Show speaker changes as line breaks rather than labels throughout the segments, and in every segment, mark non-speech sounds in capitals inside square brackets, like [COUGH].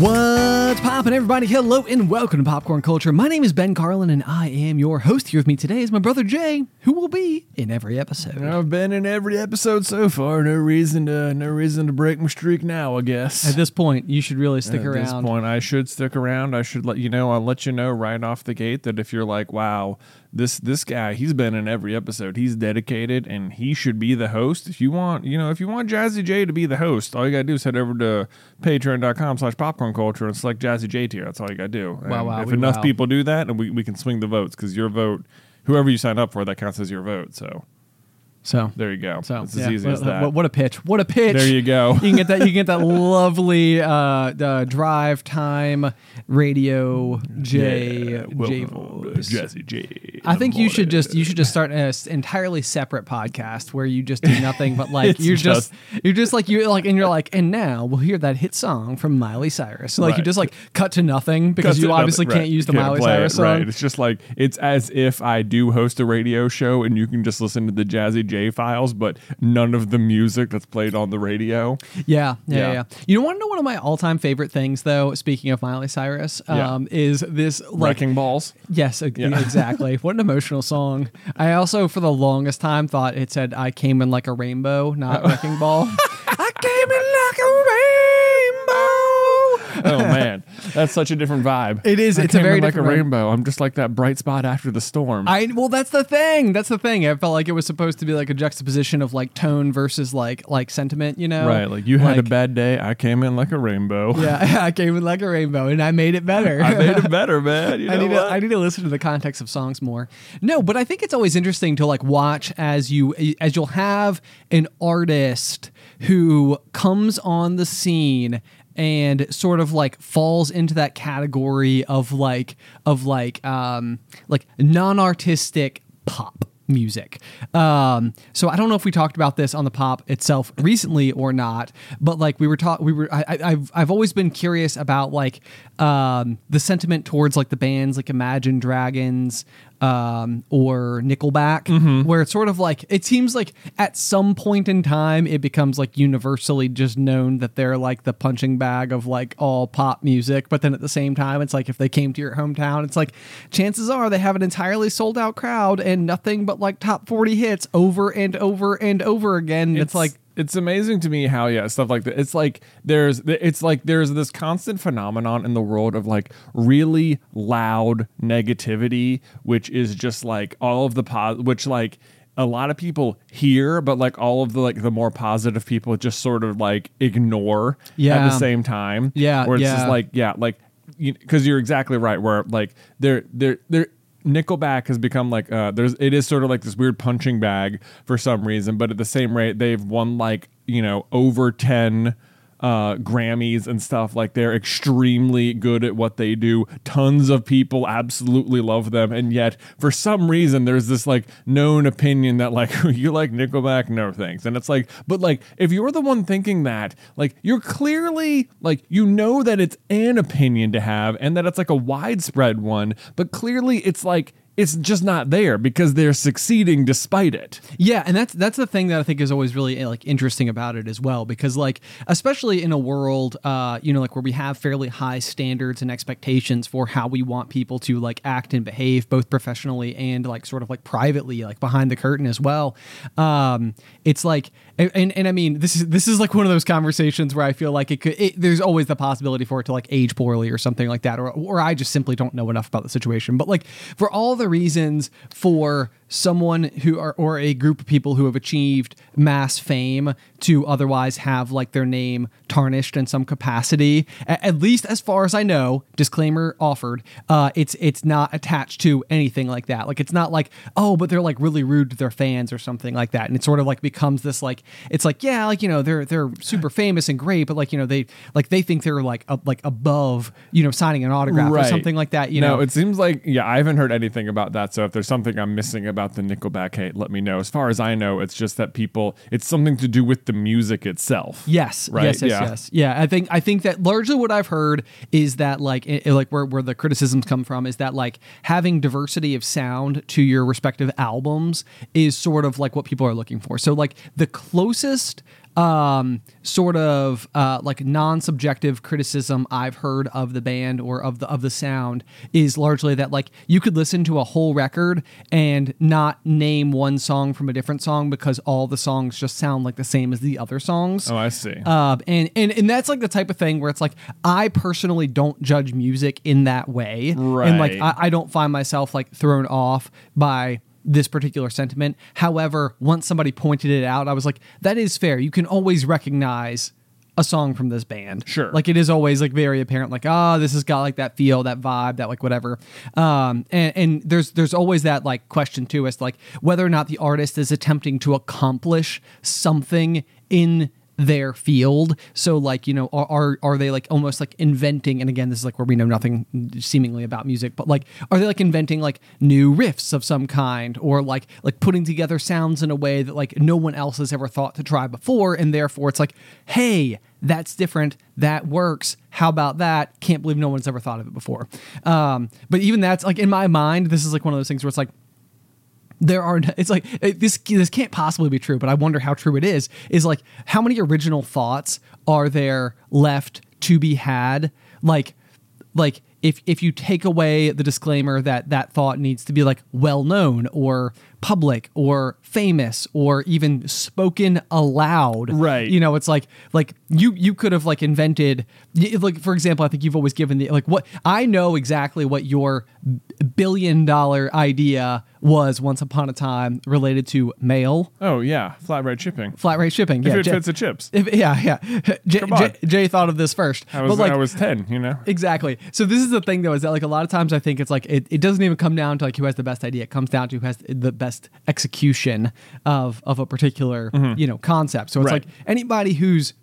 What?
What's poppin', everybody? Hello and welcome to Popcorn Culture. My name is Ben Carlin, and I am your host. Here with me today is my brother Jay, who will be in every episode.
I've been in every episode so far. No reason to no reason to break my streak now. I guess
At this point, you should really stick
At
around.
At this point, I should stick around. I should let you know. I'll let you know right off the gate that if you're like, wow, this this guy, he's been in every episode. He's dedicated, and he should be the host. If you want, you know, if you want Jazzy J to be the host, all you gotta do is head over to Patreon.com/slash Popcorn Culture and select Jazzy J tier. That's all you gotta do.
Wow, wow,
If
we
enough
wow.
people do that, and we we can swing the votes because your vote, whoever you sign up for, that counts as your vote. So
so,
there you go.
so
it's as easy
what,
as that.
What, what a pitch! What a pitch!
There you go.
you can get that. You can get that [LAUGHS] lovely uh, uh, drive time radio J
Yeah,
J voice.
Jesse J.
I think you should just you should just start an entirely separate podcast where you just do [LAUGHS] nothing but like you're just,
just-
you're just like you like and you're like and now we'll hear that hit song from Miley Cyrus. So like you just like cut to nothing because
Cuts
you obviously
nothing-
can't
right,
use the
can't
Miley Cyrus
it,
song.
Right. It's just like it's as if I do host a radio show and you can just listen to the Jazzy J files, but none of the music that's played on the radio.
Yeah, yeah, yeah.
Yeah.
You know, want to know one of my all-time favorite things, though. Speaking of Miley Cyrus,
Yeah.
um, is this like
Wrecking balls.
Yes,
Yeah. [LAUGHS]
exactly. what an emotional song. I also, for the longest time, thought it said "I came in like a rainbow," not [LAUGHS] "wrecking ball." I came in like a rainbow. [LAUGHS]
Oh man, that's such a different vibe.
It is.
I
It's a very
like a
vibe.
rainbow. I'm just like that bright spot after the storm.
I well, that's the thing. That's the thing. I felt like it was supposed to be like a juxtaposition of like tone versus like like sentiment. You know,
right. Like you had a bad day. I came in like a rainbow. [LAUGHS]
Yeah, [LAUGHS] I came in like a rainbow, and I made it better.
I made it better, man. You know
I need to
what?
I need to listen to the context of songs more. No, but I think it's always interesting to like watch as you as you'll have an artist who comes on the scene and sort of like falls into that category of like of like um like non-artistic pop music. Um, so I don't know if we talked about this on the pop itself recently or not, but like we were taught, we were, I, I've, I've always been curious about like um, the sentiment towards like the bands like Imagine Dragons um, or Nickelback, where it's sort of like, it seems like at some point in time, it becomes like universally just known that they're like the punching bag of like all pop music. But then at the same time, it's like if they came to your hometown, it's like chances are they have an entirely sold out crowd and nothing but like top 40 hits over and over and over again. It's, like,
it's amazing to me how yeah stuff like that it's like there's it's like there's this constant phenomenon in the world of like really loud negativity which is just like all of the pos which like a lot of people hear but like all of the like the more positive people just sort of like ignore
yeah.
at the same time
Yeah,
where it's
yeah.
just like yeah like because you, are exactly right where like they're they're they're Nickelback has become like uh there's it is sort of like this weird punching bag for some reason, but at the same rate they've won like, you know, over 10 uh Grammys and stuff like they're extremely good at what they do. Tons of people absolutely love them and yet for some reason there's this like known opinion that like [LAUGHS] you like Nickelback no thanks. And it's like but like if you're the one thinking that, like you're clearly like you know that it's an opinion to have and that it's like a widespread one, but clearly it's like it's just not there because they're succeeding despite it.
Yeah, and that's that's the thing that I think is always really like interesting about it as well, because like especially in a world, uh, you know, like where we have fairly high standards and expectations for how we want people to like act and behave, both professionally and like sort of like privately, like behind the curtain as well. Um, it's like And, and and I mean this is this is like one of those conversations where I feel like it could it, there's always the possibility for it to like age poorly or something like that or or I just simply don't know enough about the situation. But like for all the reasons for someone who are or a group of people who have achieved mass fame to otherwise have like their name tarnished in some capacity. A- at least as far as i know disclaimer offered uh it's it's not attached to anything like that. Like it's not like oh but they're like really rude to their fans or something like that. And it sort of like becomes this like it's like yeah like you know they're they're super famous and great but like you know they like they think they're like up, like above you know signing an autograph or something like that you
no,
know?
it seems like yeah, I haven't heard anything about that. So if there's something I'm missing about the Nickelback hate, let me know. As far as I know, it's just that people it's something to do with the music itself.
Yes,
Right?
yes, yes,
Yeah.
yes. Yeah, I think I think that largely what I've heard is that like it- like where where the criticisms come from is that like having diversity of sound to your respective albums is sort of like what people are looking for. So like the closest um sort of uh like non-subjective criticism I've heard of the band or of the of the sound is largely that like you could listen to a whole record and not name one song from a different song because all the songs just sound like the same as the other songs.
Oh, I see.
Um, and, and and that's like the type of thing where it's like I personally don't judge music in that way, and like I, I don't find myself like thrown off by this particular sentiment. However, once somebody pointed it out, I was like, that is fair. You can always recognize a song from this band.
Sure.
Like it is always like very apparent, like, ah, this has got like that feel, that vibe, that like whatever. Um, and, and there's there's always that like question too as to, like whether or not the artist is attempting to accomplish something in their field. So like, you know, are, are are they like almost like inventing and again this is like where we know nothing seemingly about music, but like are they like inventing like new riffs of some kind or like like putting together sounds in a way that like no one else has ever thought to try before and therefore it's like, "Hey, that's different. That works. How about that? Can't believe no one's ever thought of it before." Um, but even that's like in my mind, this is like one of those things where it's like there are [LAUGHS] it's like it- this this can't possibly be true but i wonder how true it is is like how many original thoughts are there left to be had like like if if you take away the disclaimer that that thought needs to be like well known or public or famous or even spoken aloud
Right.
you know it's like like you you could have like invented like for example i think you've always given the like what i know exactly what your billion dollar idea was once upon a time related to mail
oh yeah, flat rate shipping.
flat rate shipping
If
yeah
it
Jay-
fits the chips.
if- yeah yeah [LAUGHS] Jay. Jay, Jay thought of this first
I was
but like
I was ten, you know.
Exactly. So this is the thing though, is that like a lot of times I think it's like it, it doesn't even come down to like who has the best idea. It comes down to who has the best execution of of a particular you know concept. So it's
Mm-hmm. Right.
like anybody who's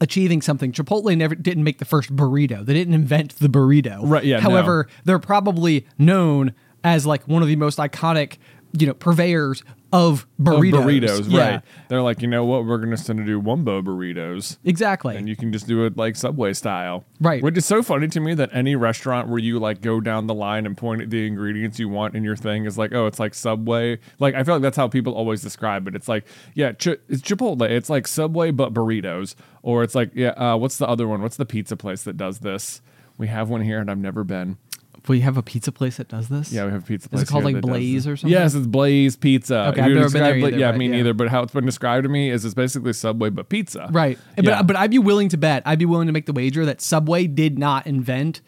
achieving something. Chipotle never didn't make the first burrito. They didn't invent the burrito.
Right, yeah, no.
However, they're probably known as like one of the most iconic you know purveyors of
Of
burritos.
burritos,
Yeah,
right? They're like, you know what? We're gonna send to do wumbo burritos.
Exactly.
and you can just do it like Subway style.
Right.
Which is so funny to me that any restaurant where you like go down the line and point at the ingredients you want in your thing is like, oh, it's like Subway. Like I feel like that's how people always describe it. It's like, yeah, Ch- it's Chipotle. It's like Subway but burritos. Or it's like, yeah, uh, what's the other one? What's the pizza place that does this? We have one here and I've never been.
We have a pizza place that does this.
Yeah, we have a pizza
Is
place.
it called
here
like
that does
Blaze
this.
or something?
Yes, it's Blaze Pizza.
Okay, I've never been there either,
Yeah,
but
me
yeah.
neither. But how it's been described to me is it's basically Subway but pizza.
Right.
Yeah.
But but I'd be willing to bet. I'd be willing to make the wager that Subway did not invent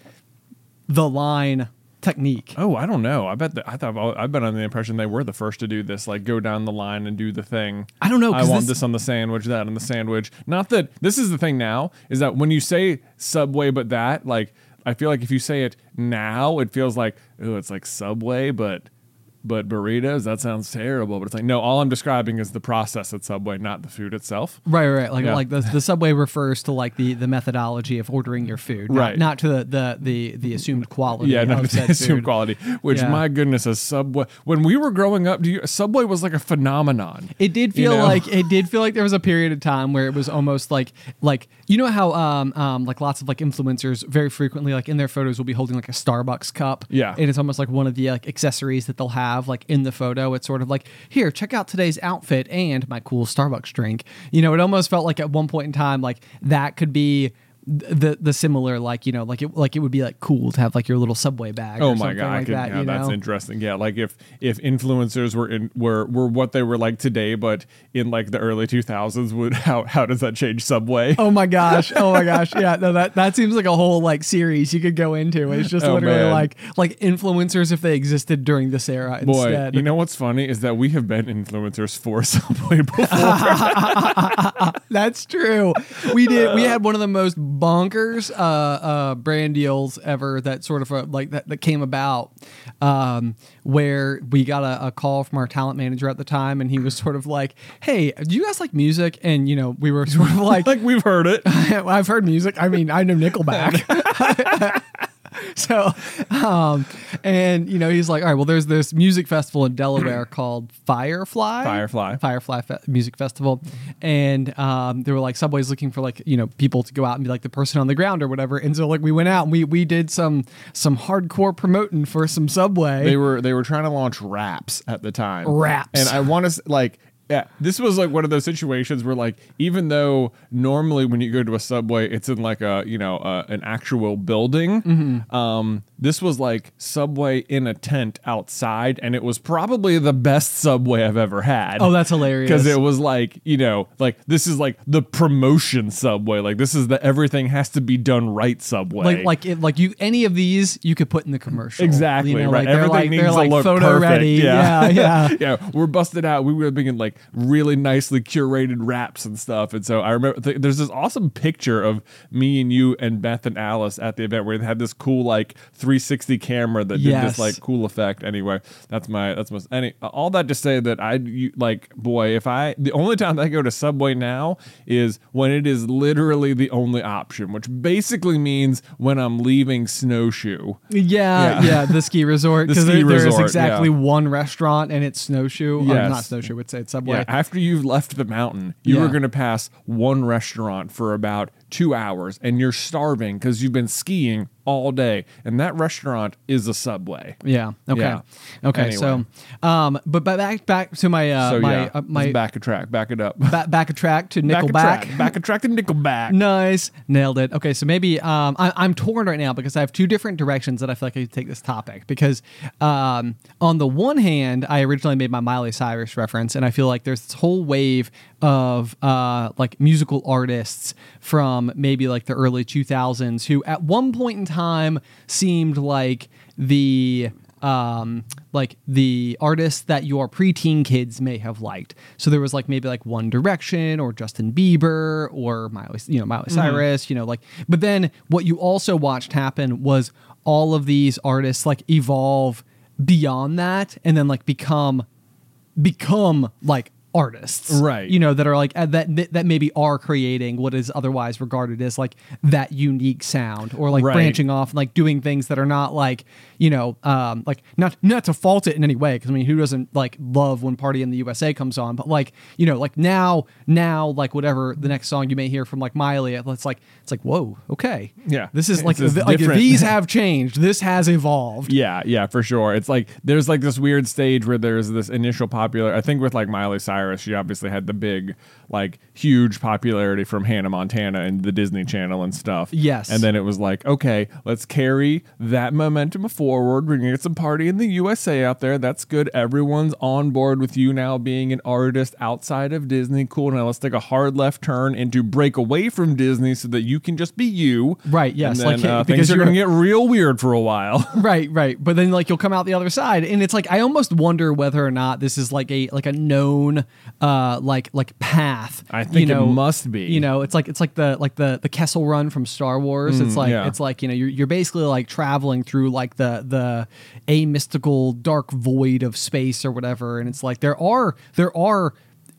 the line technique.
Oh, I don't know. I bet that I thought I've been under the impression they were the first to do this, like go down the line and do the thing.
I don't know,
I want
this-
this, on the sandwich, that on the sandwich. Not that this is the thing now is that when you say Subway, but that like I feel like if you say it now, it feels like oh, it's like Subway, but but burritos. That sounds terrible. But it's like no, all I'm describing is the process at Subway, not the food itself.
Right, right. Like
Yeah.
like the, the Subway refers to like the the methodology of ordering your food, not,
Right.
Not to the the the, the assumed quality.
Yeah, not
of [LAUGHS]
to
said food.
quality. Which
Yeah.
my goodness, a Subway. When we were growing up, do you, Subway was like a phenomenon.
It did
You
feel
know?
like it did feel like there was a period of time where it was almost like like you know how um um like lots of like influencers very frequently like in their photos will be holding like a Starbucks cup.
Yeah.
And it's almost like one of the like accessories that they'll have like in the photo. It's sort of like, here, check out today's outfit and my cool Starbucks drink. You know, it almost felt like at one point in time like that could be the the similar like you know like it like it would be like cool to have like your little subway bag.
Oh my god,
like
could-
that.
yeah, that's
know?
interesting. Yeah, like if if influencers were in were were what they were like today, but in like the early two thousands, would how how does that change Subway?
Oh my gosh! Oh my gosh! [LAUGHS] Yeah, no, that that seems like a whole like series you could go into. It's just
Oh,
literally
man.
like like influencers if they existed during this era
Boy,
instead.
you know what's funny is that we have been influencers for [LAUGHS] Subway before. [LAUGHS]
That's true. We did. We had one of the most bonkers uh, uh, brand deals ever. That sort of uh like that, that came about, um, where we got a, a call from our talent manager at the time, and he was sort of like, "Hey, do you guys like music?" And you know, we were sort of [LAUGHS] like,
like we've heard it. [LAUGHS]
I've heard music. I mean, I know Nickelback. [LAUGHS] [LAUGHS] so, um, and you know, he's like, all right, well, there's this music festival in Delaware [CLEARS THROAT] called Firefly.
Firefly.
Firefly Fe- Music Festival. And um, they were like, Subway's looking for like, you know, people to go out and be like the person on the ground or whatever. And so like we went out and we we did some some hardcore promoting for some Subway.
They were they were trying to launch wraps at the time.
Wraps.
And I want to like yeah, this was like one of those situations where like even though normally when you go to a subway it's in like a you know uh, an actual building,
Mm-hmm.
um, this was like subway in a tent outside, and it was probably the best subway I've ever had.
Oh, that's hilarious.
Because it was like you know like this is like the promotion subway, like this is the everything has to be done right subway.
like like it, like you any of these you could put in the commercial
Exactly.
you know,
right.
like they're
Everything
like
needs
they're
to
like
look
photo
perfect.
ready
Yeah.
yeah yeah [LAUGHS]
yeah. We're busted out. We were making like really nicely curated wraps and stuff. And so I remember th- there's this awesome picture of me and you and Beth and Alice at the event where they had this cool like 360 camera that did this like cool effect. Anyway, that's my that's my any all that to say that I like boy if I the only time I go to Subway now is when it is literally the only option, which basically means when I'm leaving Snowshoe.
Yeah,
Yeah.
yeah, the ski resort [LAUGHS]
The
because
ski
there, there's exactly
yeah.
one restaurant and it's snowshoe. Uh, or
Yes.
not snowshoe. It's it's Subway.
Yeah, after you've left the mountain, you are going to pass one restaurant for about two hours, and you're starving because you've been skiing all day, and that restaurant is a Subway.
Yeah. Okay.
Yeah.
Okay. So, um, but back back to my uh,
so
my
yeah,
uh, my
back a track, back it up,
ba- back a track to [LAUGHS]
back a
Nickelback.
track, back a track to Nickelback.
Nice, nailed it. Okay, so maybe um, I, I'm torn right now because I have two different directions that I feel like I could take this topic. Because um, on the one hand, I originally made my Miley Cyrus reference, and I feel like there's this whole wave of uh, like musical artists from maybe like the early 2000s who at one point in time seemed like the um like the artists that your preteen kids may have liked. So there was like maybe like one direction or justin bieber or miley you know miley cyrus you know like but then what you also watched happen was all of these artists like evolve beyond that and then like become become like artists
Right.
you know that are like uh, that that maybe are creating what is otherwise regarded as like that unique sound or like
Right.
branching off and like doing things that are not like you know um like not not to fault it in any way because i mean who doesn't like love when party in the usa comes on but like you know like now now like whatever the next song you may hear from like miley it's like it's like whoa okay
Yeah.
this is like
It's
th-
this
like
different-
these [LAUGHS] have changed this has evolved
Yeah, yeah, for sure. It's like there's like this weird stage where there's this initial popular. I think with like Miley Cyrus, she obviously had the big, like, huge popularity from Hannah Montana and the Disney Channel and stuff.
Yes.
and then it was like, okay, let's carry that momentum forward. We're gonna get some party in the USA out there. That's good. Everyone's on board with you now being an artist outside of Disney. Cool. Now let's take a hard left turn and to break away from Disney so that you can just be you.
Right, yes,
then,
like,
uh,
because you're-
gonna get real weird for a while. [LAUGHS]
right right but then like you'll come out the other side and it's like i almost wonder whether or not this is like a like a known uh like like path
I think
you
it
know,
must be.
you know it's like it's like the like the the kessel run from star wars it's like
Mm, yeah.
it's like you know you're, you're basically like traveling through like the the a mystical dark void of space or whatever and it's like there are there are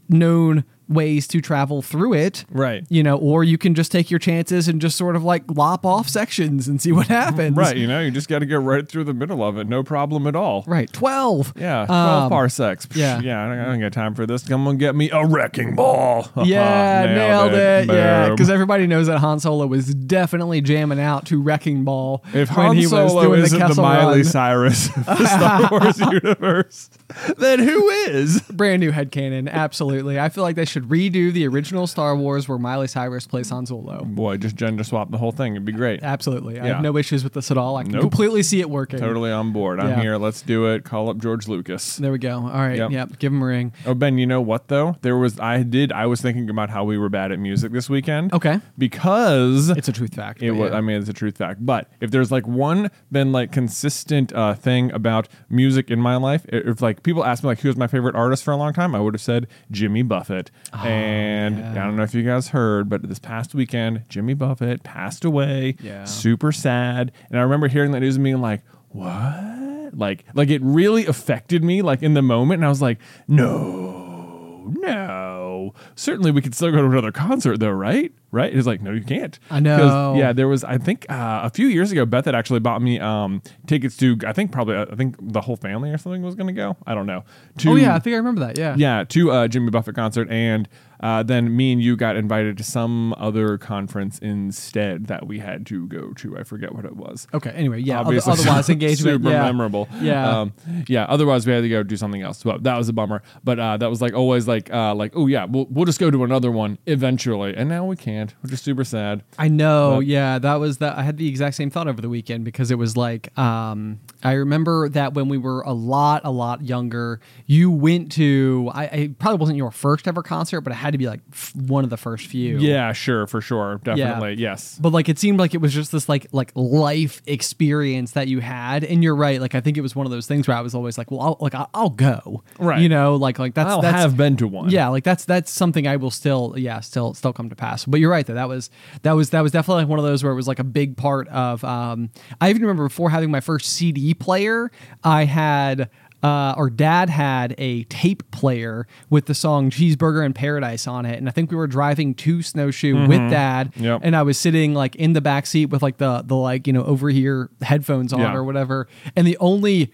known ways to travel through it
Right.
you know or you can just take your chances and just sort of like lop off sections and see what happens
Right, you know, you just got to get right through the middle of it, no problem at all.
right 12
Yeah, twelve
Um,
parsecs.
Yeah.
yeah. I don't, I don't got time for this. Come on, get me a wrecking ball. [LAUGHS]
Yeah, nailed, it. Yeah, because everybody knows that Han Solo was definitely jamming out to Wrecking Ball
if
when
Han
he was
Solo
doing the
isn't the,
Kessel
Miley
Run.
Cyrus of the Star [LAUGHS] Wars universe, then who is?
Brand new head headcanon, absolutely. I feel like they should should redo the original Star Wars where Miley Cyrus plays Han Solo.
Boy, just gender swap the whole thing. It'd be great.
Absolutely. I
Yeah.
have no issues with this at all. I can
Nope.
completely see it working.
Totally on board. I'm
Yeah.
here. Let's do it. Call up George Lucas.
There we go. All right.
Yep.
Yep. Give him a ring.
Oh Ben, you know what though? There was I did I was thinking about how we were bad at music this weekend.
Okay.
Because
It's a truth fact.
it
but
was
yeah.
I mean it's a truth fact. But if there's like one been like consistent uh, thing about music in my life, i- if like people ask me like who's my favorite artist for a long time, I would have said Jimmy Buffett. Oh, and I don't know if you guys heard, but this past weekend, Jimmy Buffett passed away.
Yeah.
Super sad. And I remember hearing that news and being like, what? Like like it really affected me like in the moment and I was like, no, no. Certainly we could still go to another concert though, right? Right? It's like, no, you can't.
I know.
Yeah, there was I think uh, a few years ago, Beth had actually bought me um, tickets to I think probably I think the whole family or something was gonna go. I don't know. To,
Oh yeah, I think I remember that. Yeah.
yeah, to uh, Jimmy Buffett concert, and uh, then me and you got invited to some other conference instead that we had to go to. I forget what it was.
Okay. Anyway, yeah. Other,
Obviously,
otherwise, [LAUGHS] engagement.
super
yeah.
memorable.
Yeah.
um, yeah. Otherwise, we had to go do something else. But that was a bummer. But uh, that was like always like uh, like oh yeah, we'll we'll just go to another one eventually, and now we can't, which is super sad.
I know.
But-
yeah, that was that. I had the exact same thought over the weekend because it was like, um, I remember that when we were a lot, a lot younger, you went to. I, I probably wasn't your first ever concert, but it had to be like f- one of the first few.
Yeah, sure, for sure, definitely, yes.
But like it seemed like it was just this like like life experience that you had, and you're right. Like I think it was one of those things where I was always like, well, I'll, like I'll, I'll go,
Right.
You know, like like that's
I'll
that's,
have been to one.
Yeah, like that's that's something I will still yeah still still come to pass. But you're right though that was that was that was definitely like one of those where it was like a big part of. Um, I even remember before having my first CD player, I had. Uh, our dad had a tape player with the song Cheeseburger in Paradise on it. And I think we were driving to Snowshoe with dad.
Yep.
And I was sitting like in the back seat with like the, the like, you know, over here headphones on
Yeah.
or whatever. And the only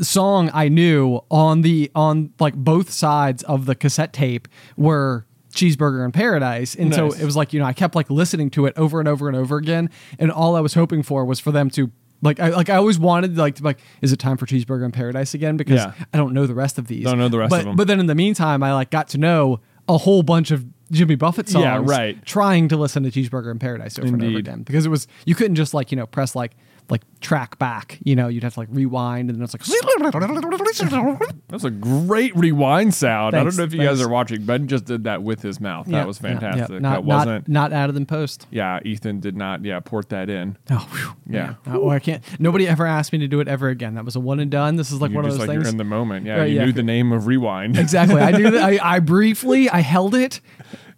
song I knew on the on like both sides of the cassette tape were cheeseburger in paradise and so it was like you know i kept like listening to it over and over and over again and all i was hoping for was for them to like I like I always wanted like to be like is it time for cheeseburger in paradise again because
Yeah.
I don't know the rest of these.
Don't know the rest
but,
them.
But then in the meantime I like got to know a whole bunch of Jimmy Buffett songs.
Yeah, right.
Trying to listen to Cheeseburger in Paradise over and over
Indeed.
again because it was you couldn't just like you know press like like track back. You know you'd have to like rewind and then it's like [LAUGHS]
That's a great rewind sound. I don't know if you guys are watching. Ben just did that with his mouth.
Yeah,
that was
yeah, yeah.
fantastic.
Not,
that wasn't.
not not added in post.
yeah, Ethan did not. Yeah, port that in.
Oh, whew.
Yeah.
Oh, I can't. Nobody ever asked me to do it ever again. That was a one and done. This is like
You're
one of those
like
things.
you're in the moment. Yeah,
Right,
you
yeah.
knew the name of rewind.
exactly. I knew [LAUGHS] that. I, I briefly I held it,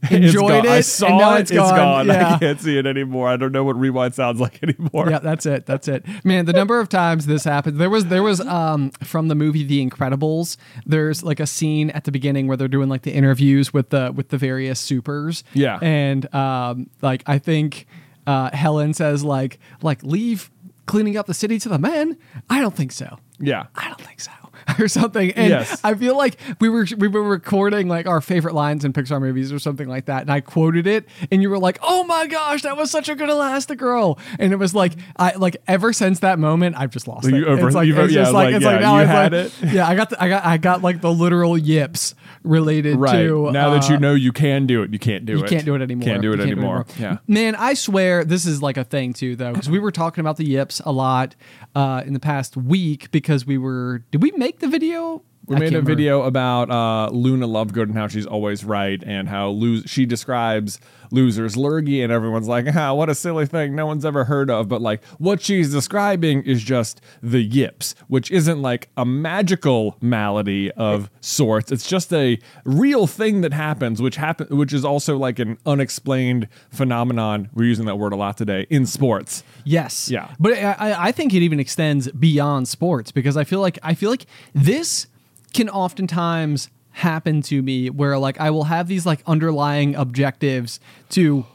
[LAUGHS] enjoyed
gone.
it,
I saw
and now
it.
it's gone. [LAUGHS]
I
Yeah.
can't see it anymore. I don't know what rewind sounds like [LAUGHS] anymore.
yeah, that's it. That's it. Man, the number of times this happened. There was there was um from the movie The Incredibles. There's like a scene at the beginning where they're doing like the interviews with the with the various supers.
Yeah.
And um like I think uh Helen says like like leave cleaning up the city to the men. I don't think so.
Yeah.
I don't think so. [LAUGHS] Or something. And
Yes.
I feel like we were we were recording like our favorite lines in Pixar movies or something like that. And I quoted it and you were like, Oh my gosh, that was such a good Elastigirl. And it was like I like ever since that moment I've just lost
Like
it.
you over-
it's like it's
yeah,
just like,
like,
it's
yeah,
like now
you
it's
had
like,
it. [LAUGHS]
Yeah, I got the, I got I got like the literal yips related
Right.
to
now that you
uh,
know you can do it, you can't do
you
it.
can't do it anymore.
Can't do
You
it anymore. Yeah.
Man, I swear this is like a thing too, though, because we were talking about the yips a lot uh, in the past week because we were. Did we make the video?
We
I
made a
remember.
video about uh, Luna Lovegood and how she's always right, and how she describes losers lurgy, and everyone's like, "Ah, what a silly thing, no one's ever heard of." But like, what she's describing is just the yips, which isn't like a magical malady of sorts. It's just a real thing that happens, which happen, which is also like an unexplained phenomenon. We're using that word a lot today in sports.
Yes.
Yeah.
But I, I- I think it even extends beyond sports because I feel like I feel like this can oftentimes happen to me where like I will have these like underlying objectives to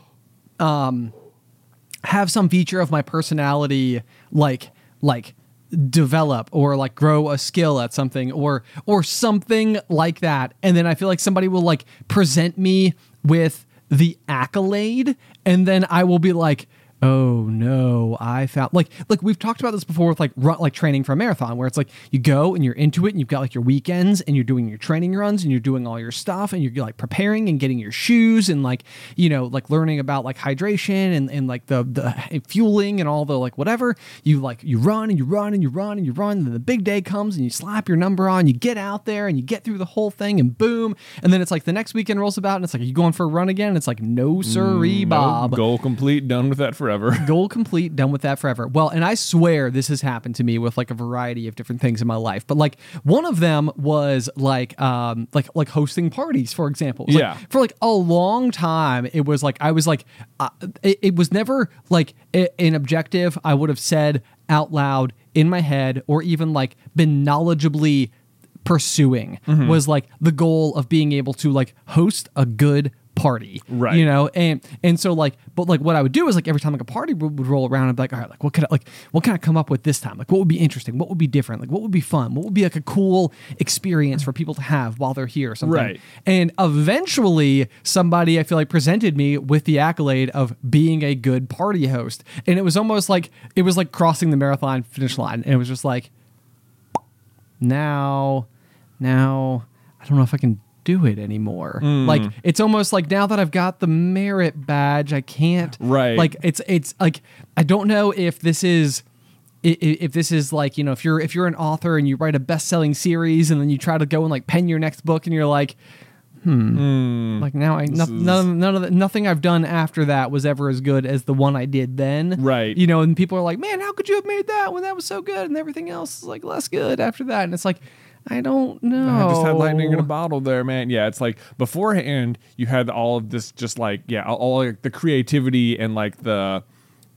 um have some feature of my personality like like develop or like grow a skill at something or or something like that. And then i feel like somebody will like present me with the accolade and then i will be like oh no i found like like we've talked about this before with like run, like training for a marathon where it's like you go and you're into it and you've got like your weekends and you're doing your training runs and you're doing all your stuff and you're like preparing and getting your shoes and like you know like learning about like hydration and, and like the the eh, fueling and all the like whatever. You like you run and you run and you run and you run and then the big day comes and you slap your number on you get out there and you get through the whole thing and boom. And then it's like the next weekend rolls about and it's like are you going for a run again? And it's like no sirree mm, bob.
Nope, goal complete, done with that forever. [LAUGHS]
goal complete done with that forever well and i swear this has happened to me with like a variety of different things in my life but like one of them was like um like like hosting parties for example was, like,
Yeah.
for like a long time it was like i was like uh, it, it was never like a- an objective i would have said out loud in my head or even like been knowledgeably pursuing
Mm-hmm.
was like the goal of being able to like host a good party
Right.
you know? And and so like but like what i would do is like every time like a party would, would roll around i'd be like all right like what could i like what can i come up with this time? Like what would be interesting? What would be different? Like what would be fun? What would be like a cool experience for people to have while they're here or something?
Right.
and eventually somebody i feel like presented me with the accolade of being a good party host. And it was almost like it was like crossing the marathon finish line. And it was just like now now i don't know if i can do it anymore
Hmm.
like it's almost like now that i've got the merit badge i can't
Right.
like it's it's like i don't know if this is if this is like you know if you're if you're an author and you write a best-selling series and then you try to go and like pen your next book and you're like hmm, like now i no,
is-
none, none of the, nothing i've done after that was ever as good as the one i did then
Right.
you know and people are like man how could you have made that when that was so good and everything else is like less good after that and it's like i don't know
I just had lightning in a bottle there, man. Yeah, it's like beforehand you had all of this, just like yeah, all, like the creativity and like the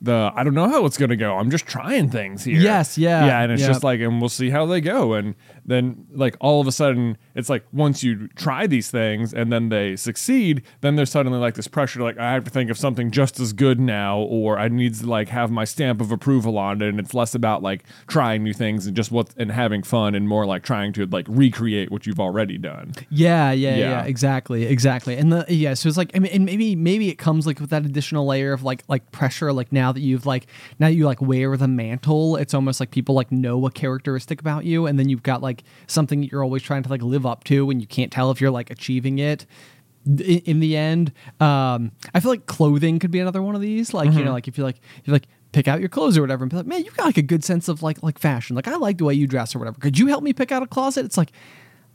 the I don't know how it's gonna go. I'm just trying things here.
Yes, yeah,
yeah, and it's
yeah.
just like, and we'll see how they go. And then like all of a sudden, it's like once you try these things and then they succeed, then there's suddenly like this pressure, like I have to think of something just as good now, or I need to like have my stamp of approval on it. And it's less about like trying new things and just what and having fun, and more like trying to like recreate what you've already done.
Yeah, yeah, yeah,
Yeah.
exactly, exactly. And the yeah, so it's like I mean, and maybe maybe it comes like with that additional layer of like like pressure. Like now that you've like now you like wear the mantle, it's almost like people like know a characteristic about you, and then you've got like something that you're always trying to like live up to, and you can't tell if you're like achieving it. In, in the end, um, I feel like clothing could be another one of these. Like you know, like if you like you're like pick out your clothes or whatever, and be like, man, you got like a good sense of like like fashion. Like I like the way you dress or whatever. Could you help me pick out a closet? It's like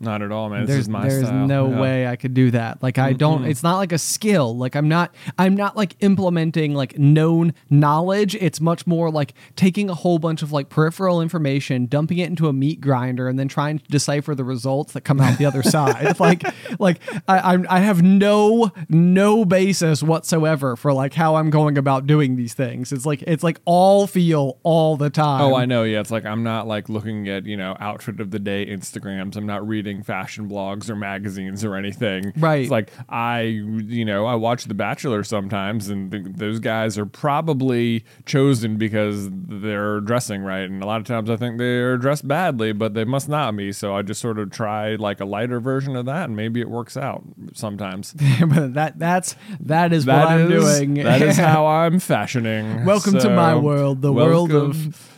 Not at all, man. This
there's
is my
there's
style.
no
Yeah.
way I could do that. Like I don't. It's not like a skill. Like I'm not. I'm not like implementing like known knowledge. It's much more like taking a whole bunch of like peripheral information, dumping it into a meat grinder, and then trying to decipher the results that come out the other [LAUGHS] side. Like like I I'm, I have no no basis whatsoever for like how I'm going about doing these things. It's like it's like all feel all the time.
Oh, I know. Yeah, it's like I'm not like looking at you know outfit of the day Instagrams. I'm not reading fashion blogs or magazines or anything.
Right.
It's like I you know I watch The Bachelor sometimes, and th- those guys are probably chosen because they're dressing right, and a lot of times I think they're dressed badly, but they must not be. So I just sort of try like a lighter version of that, and maybe it works out sometimes. [LAUGHS]
but that that's that is
That
what I'm doing.
That is [LAUGHS] how I'm fashioning.
Welcome to my world, the world of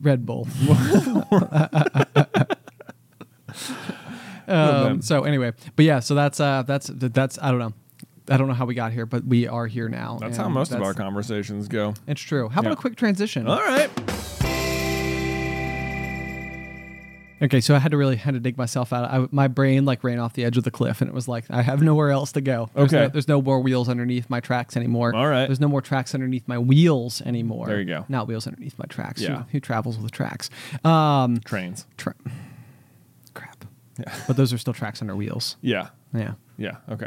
Red Bull. [LAUGHS] um, so anyway, but yeah, so that's uh that's that's I don't know. I don't know how we got here, but we are here now.
That's how most of our conversations go.
It's true. How about
Yeah.
a quick transition?
All right.
Okay, so I had to really had to dig myself out. I, my brain like ran off the edge of the cliff, and it was like I have nowhere else to go. There's
Okay.
no, there's no more wheels underneath my tracks anymore.
All right.
there's no more tracks underneath my wheels anymore.
There you go.
Not wheels underneath my tracks.
Yeah.
Who, who travels with tracks? Um,
Trains.
tra- crap. But those are still tracks under wheels.
Yeah.
Yeah.
Yeah. Okay.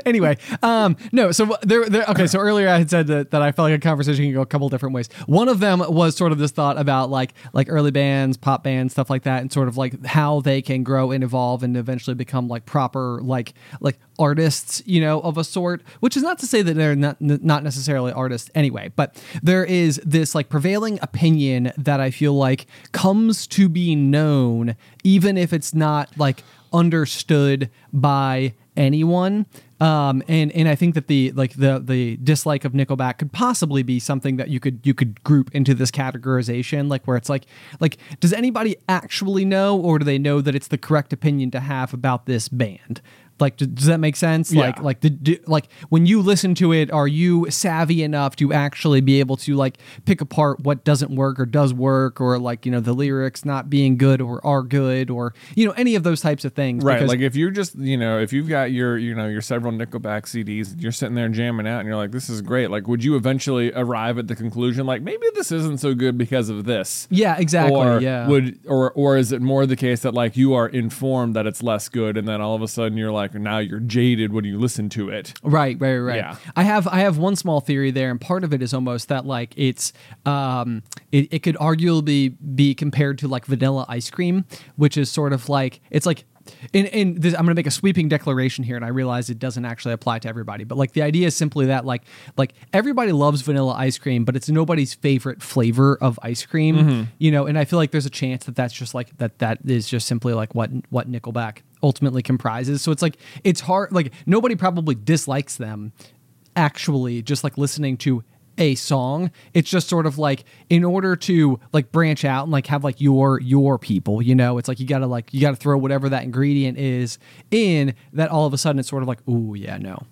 [LAUGHS]
anyway, um, no. So there, there. Okay. So earlier I had said that, that I felt like a conversation can go a couple different ways. One of them was sort of this thought about like like early bands, pop bands, stuff like that, and sort of like how they can grow and evolve and eventually become like proper like like artists, you know, of a sort. Which is not to say that they're not not necessarily artists anyway, but there is this like prevailing opinion that I feel like comes to be known, even if it's not like understood by anyone Um, and and I think that the like the the dislike of Nickelback could possibly be something that you could you could group into this categorization, like where it's like like does anybody actually know, or do they know that it's the correct opinion to have about this band? Like, does that make sense?
Yeah.
Like, like the do, like when you listen to it, are you savvy enough to actually be able to like pick apart what doesn't work or does work, or like you know the lyrics not being good or are good, or you know any of those types of things?
Right,
Because-
like if you're just, you know, if you've got your, you know, your several Nickelback CDs, you're sitting there jamming out, and you're like, "This is great." Like, would you eventually arrive at the conclusion, like, maybe this isn't so good because of this?
yeah, exactly.
Or
yeah.
would, or, or is it more the case that like you are informed that it's less good, and then all of a sudden you're like, now you're jaded when you listen to it?
Right, right, right.
Yeah.
I have I have one small theory there, and part of it is almost that like it's um it, it could arguably be compared to like vanilla ice cream, which is sort of like it's like in, in this, I'm going to make a sweeping declaration here, and I realize it doesn't actually apply to everybody. But like the idea is simply that like like everybody loves vanilla ice cream, but it's nobody's favorite flavor of ice cream. Mm-hmm. You know, and I feel like there's a chance that that's just like that that is just simply like what what Nickelback ultimately comprises. So it's like it's hard. Like nobody probably dislikes them actually just like listening to a song. It's just sort of like in order to like branch out and like have like your your people you know? It's like you gotta like you gotta throw whatever that ingredient is in that all of a sudden it's sort of like oh yeah no.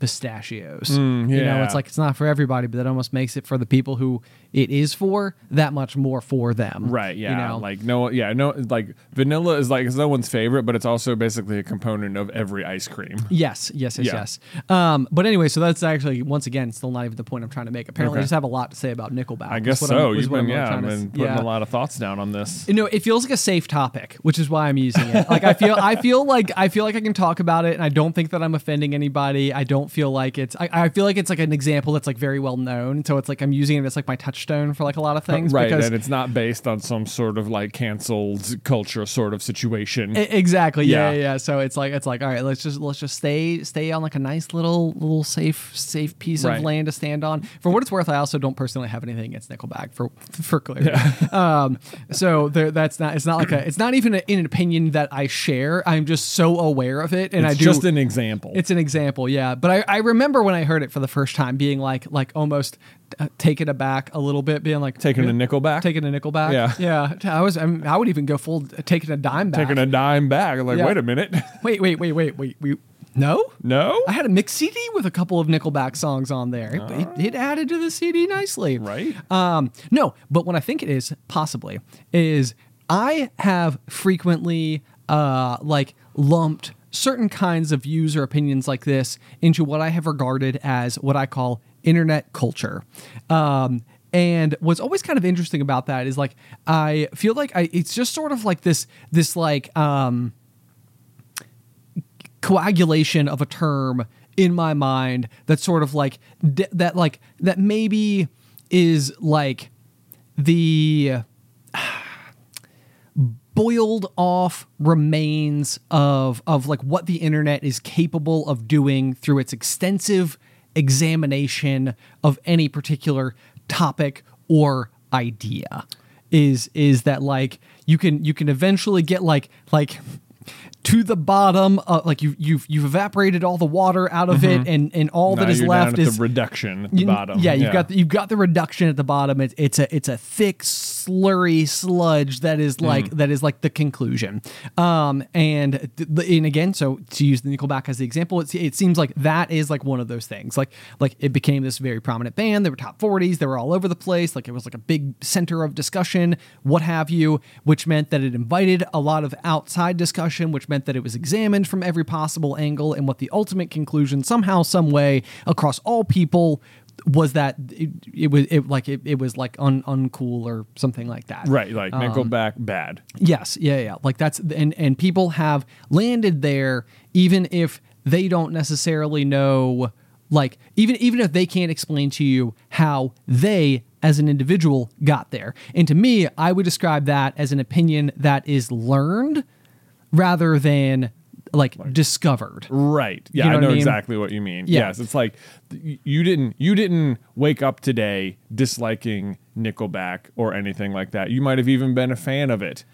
Pistachios. Mm, you know it's like it's not for everybody but that almost makes it for the people who it is for that much more for them
Right. Yeah.
you know
Like no. Yeah. No. Like vanilla is like it's no one's favorite, but it's also basically a component of every ice cream.
Yes, yes, yes,
Yeah.
yes. Um, but anyway, so that's actually once again still not even the point I'm trying to make. Apparently, I just have a lot to say about Nickelback.
I guess
what
so.
I'm-
You've been yeah,
to-
been putting
yeah.
a lot of thoughts down on this.
You know, it feels like a safe topic, which is why I'm using it. Like I feel, I feel like I feel like I can talk about it, and I don't think that I'm offending anybody. I don't feel like it's. I, I feel like it's like an example that's like very well known. So it's like I'm using it as like my touchstone for like a lot of things.
right,
Because
and it's not based on some sort of like canceled culture sort of situation.
E- Exactly. Yeah,
Yeah.
yeah, yeah. So it's like it's like all right, let's just let's just stay stay on like a nice little little safe safe piece
Right.
of land to stand on. For what it's worth, I also don't personally have anything against Nickelback for for clarity. [LAUGHS] um, so there, that's not it's not like a it's not even a, an opinion that I share. I'm just so aware of it, and
it's
I do
just an example.
it's an example, yeah. But I, I remember when I heard it for the first time, being like like almost uh, taken aback a little bit, being like
Taking a nickel back,
taking a Nickelback.
Yeah.
yeah. I was I'm, I would even go full taking a dime back.
taking a dime back. Like,
Yeah.
wait a minute. [LAUGHS]
Wait, wait, wait, wait, wait. We no.
no.
I had a mixed CD with a couple of Nickelback songs on there. It, it, it added to the CD nicely.
Right.
Um, no, but what I think it is possibly is I have frequently uh, like lumped certain kinds of views or opinions like this into what I have regarded as what I call internet culture. Um, and what's always kind of interesting about that is like I feel like I it's just sort of like this this like um coagulation of a term in my mind that's sort of like that like that maybe is like the [SIGHS] boiled off remains of of like what the internet is capable of doing through its extensive examination of any particular topic or idea is is that like you can you can eventually get like like to the bottom uh, like you you've you've evaporated all the water out of it and and all
Now
that is left is
the reduction at the
you-
bottom.
Yeah, you've got the, you've got the reduction at the bottom. It's it's a it's a thick slurry sludge that is like
Mm-hmm.
that is like the conclusion. Um, and th- and again, so to use the Nickelback as the example, it, it seems like that is like one of those things. Like like it became this very prominent band. They were top forties. They were all over the place. Like it was like a big center of discussion, what have you, which meant that it invited a lot of outside discussion, which meant that it was examined from every possible angle. And what the ultimate conclusion, somehow, some way, across all people was that it, it was it like it, it was like un, uncool or something like that.
right. Like
Um,
Nickelback, bad.
Yes, yeah, yeah. Like that's and and people have landed there even if they don't necessarily know like even even if they can't explain to you how they as an individual got there. And to me, I would describe that as an opinion that is learned rather than like discovered.
Right. Yeah,
You know
I know
I mean?
exactly what you mean.
Yeah.
Yes, it's like you didn't you didn't wake up today disliking Nickelback or anything like that. You might have even been a fan of it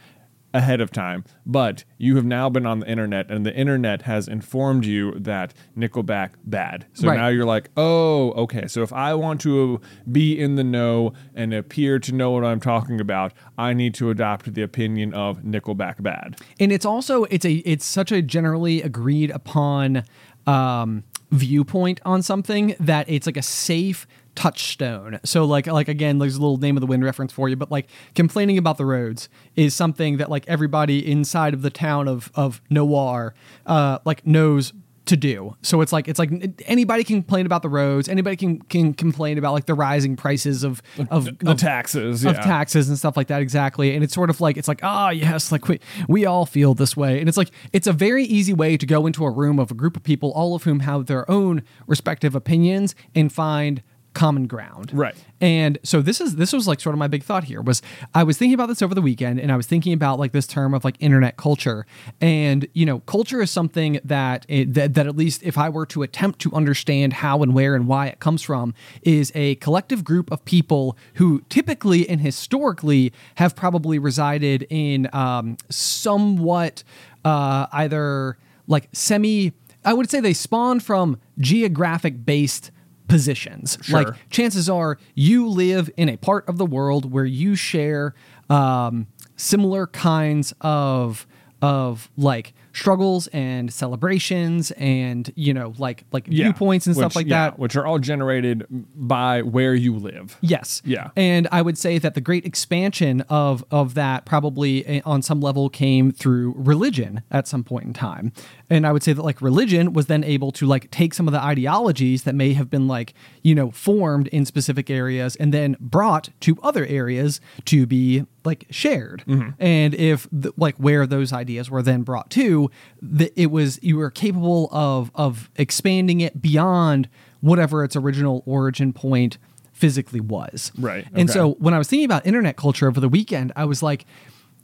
ahead of time, but you have now been on the internet and the internet has informed you that Nickelback bad. So
Right.
now you're like, oh, okay. So if I want to be in the know and appear to know what I'm talking about, I need to adopt the opinion of Nickelback bad.
and it's also it's a it's such a generally agreed upon um, viewpoint on something that it's like a safe touchstone. So like like again, there's a little name of the wind reference for you, but like complaining about the roads is something that like everybody inside of the town of of Newarre uh, like knows to do. So it's like it's like anybody can complain about the roads. Anybody can can complain about like the rising prices of [LAUGHS] of
The
of-
taxes,
of
yeah.
taxes and stuff like that exactly and it's sort of like it's like ah yes like we, we all feel this way and it's like it's a very easy way to go into a room of a group of people all of whom have their own respective opinions and find common ground
Right.
and so this is this was like sort of my big thought here was I was thinking about this over the weekend and I was thinking about like this term of like internet culture and you know culture is something that it, that, that at least if I were to attempt to understand how and where and why it comes from is a collective group of people who typically and historically have probably resided in um, somewhat uh, either like semi I would say they spawn from geographic based positions
Sure.
like chances are you live in a part of the world where you share um, similar kinds of of like struggles and celebrations and you know like like
Yeah.
viewpoints and stuff like
yeah,
that
which are all generated by where you live.
Yes.
Yeah.
And I would say that the great expansion of of that probably eh, on some level came through religion at some point in time. And I would say that like religion was then able to like take some of the ideologies that may have been like, you know, formed in specific areas and then brought to other areas to be like shared. Mm-hmm. And if the, like where those ideas were then brought to, the, it was you were capable of of expanding it beyond whatever its original origin point physically was.
Right,
And
okay.
so when I was thinking about internet culture over the weekend, I was like,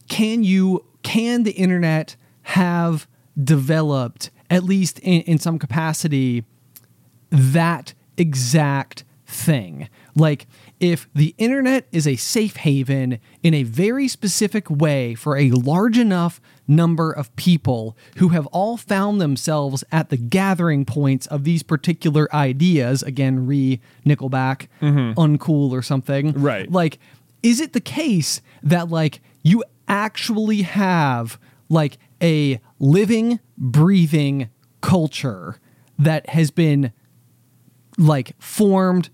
can you can the internet have developed at least in, in some capacity that exact thing? Like if the internet is a safe haven in a very specific way for a large enough number of people who have all found themselves at the gathering points of these particular ideas, again, re Nickelback, mm-hmm. uncool or something.
Right.
Like, is it the case that like you actually have like a living, breathing culture that has been like formed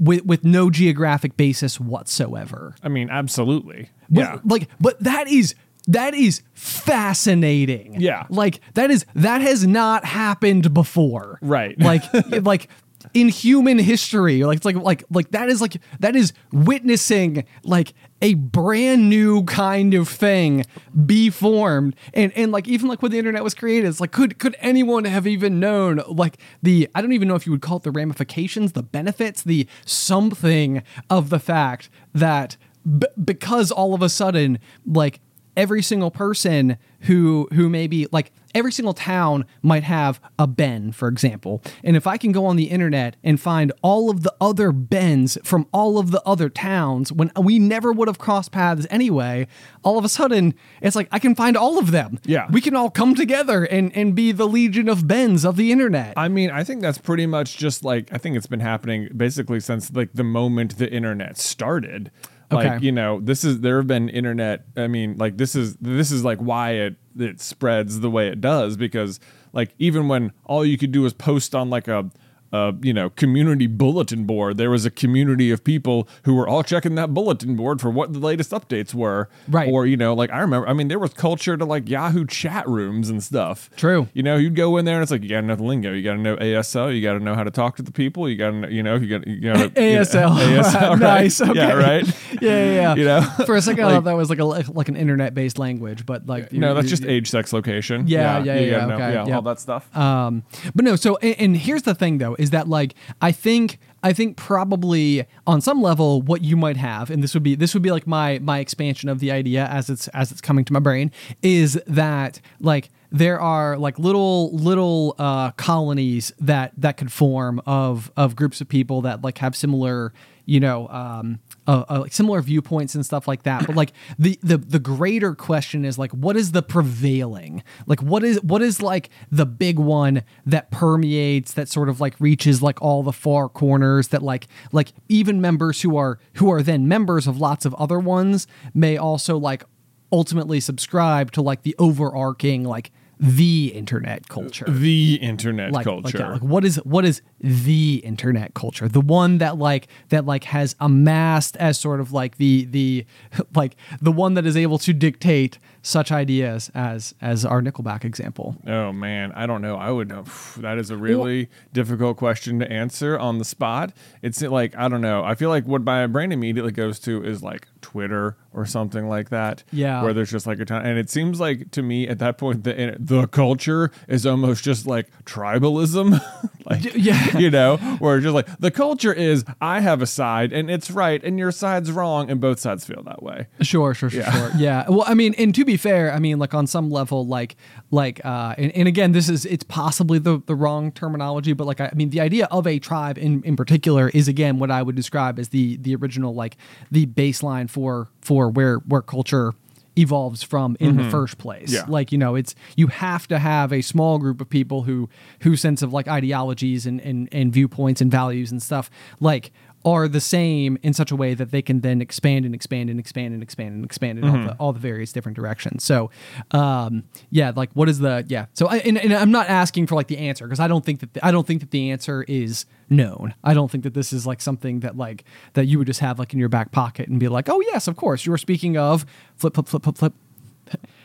with with no geographic basis whatsoever.
I mean, absolutely.
But,
yeah.
Like but that is that is fascinating.
Yeah.
Like that is that has not happened before.
Right.
Like [LAUGHS] like in human history. Like it's like like like that is like that is witnessing like a brand new kind of thing be formed. And and like even like when the internet was created it's like could could anyone have even known like the i don't even know if you would call it the ramifications the benefits the something of the fact that b- because all of a sudden like every single person who who maybe like every single town might have a Ben, for example. And if I can go on the internet and find all of the other Bens from all of the other towns when we never would have crossed paths anyway, all of a sudden it's like I can find all of them.
Yeah.
We can all come together and and be the legion of Bens of the internet.
I mean, I think that's pretty much just like I think it's been happening basically since like the moment the internet started. Like,
Okay.
you know, this is there have been internet I mean, like this is this is like why it it spreads the way it does because like even when all you could do was post on like a a you know community bulletin board there was a community of people who were all checking that bulletin board for what the latest updates were
Right.
or you know like i remember i mean there was culture to like yahoo chat rooms and stuff
True.
you know, you'd go in there and it's like you gotta know the lingo, you gotta know ASL, you gotta know how to talk to the people, you gotta know, you know, you gotta, you gotta [LAUGHS]
ASL.
you know, ASL, [LAUGHS] right?
nice. Okay.
Yeah, right. [LAUGHS]
Yeah, yeah, yeah.
You know?
For a second, I thought that was like a like an internet based language, but like
No,
you-
that's
you-
just age, sex, location.
Yeah, yeah,
you
yeah,
gotta know- yeah,
yeah.
all that stuff.
Um, but no. So, and, and here's the thing, though, is that like I think I think probably on some level what you might have, and this would be this would be like my my expansion of the idea as it's as it's coming to my brain, is that like there are like little little uh, colonies that that could form of of groups of people that like have similar you know um, uh, uh, like similar viewpoints and stuff like that. But like the the the greater question is like, what is the prevailing? Like, what is what is like the big one that permeates that sort of like reaches like all the far corners that like like even members who are who are then members of lots of other ones may also like ultimately subscribe to like the overarching like the internet culture
the internet
like,
culture.
like, that. Like, what is what is the internet culture? The one that like that like has amassed as sort of like the the [LAUGHS] like the one that is able to dictate such ideas as as our Nickelback example.
Oh man, I don't know. I would know. [SIGHS] That is a really difficult question to answer on the spot. It's uh, like I don't know. I feel like what my brain immediately goes to is like Twitter or something like that.
Yeah.
where there's just like a ton, and it seems like to me at that point the eh, the culture is almost just like tribalism. [LAUGHS] like
yeah.
you know, where it's just like the culture is I have a side and it's right and your side's wrong, and both sides feel that way.
Sure, sure, sure, sure. Yeah. Well, I mean, and to be fair, I mean, like on some level, like, like, uh, and, and again, this is it's possibly the the wrong terminology, but like, I, I mean, the idea of a tribe in in particular is again what I would describe as the the original like the baseline for for where where culture evolves from in the first place
Yeah.
like you know it's you have to have a small group of people who whose sense of like ideologies and and, and viewpoints and values and stuff like are the same in such a way that they can then expand and expand and expand and expand and expand in all, the, all the various different directions. So, um, yeah, like what is the yeah? So, I, and, and I'm not asking for like the answer because I don't think that the, I don't think that the answer is known. I don't think that this is like something that like that you would just have like in your back pocket and be like, oh yes, of course, you were speaking of flip flip flip flip flip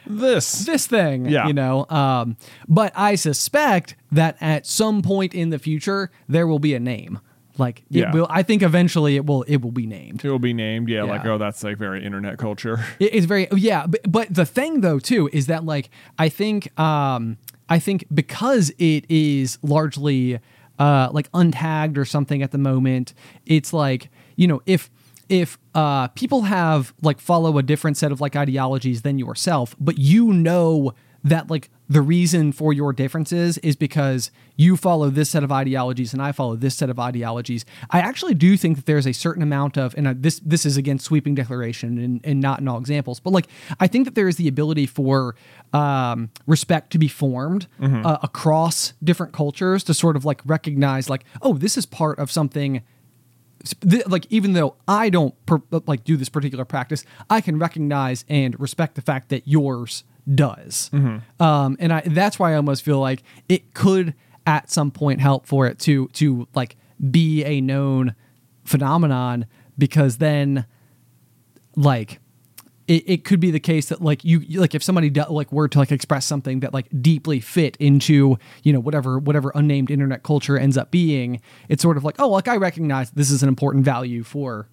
This
this thing,
Yeah.
you know. Um, but I suspect that at some point in the future there will be a name. Like it
Yeah.
will. I think eventually it will. It will be named.
it will be named. Yeah, like oh, that's like very internet culture. [LAUGHS]
It's very yeah. But, but the thing though too is that like I think um I think because it is largely uh like untagged or something at the moment, it's like you know if if uh people have like follow a different set of like ideologies than yourself, but you know that like the reason for your differences is because you follow this set of ideologies and I follow this set of ideologies. I actually do think that there's a certain amount of, and uh, this this is again sweeping declaration and, and not in all examples, but like I think that there is the ability for um, respect to be formed uh, across different cultures to sort of like recognize like, oh, this is part of something like even though I don't per- like do this particular practice, I can recognize and respect the fact that yours does. Um, and I that's why I almost feel like it could at some point help for it to to like be a known phenomenon because then like it, it could be the case that like you like if somebody do, like were to like express something that like deeply fit into you know whatever whatever unnamed internet culture ends up being it's sort of like oh like i recognize this is an important value for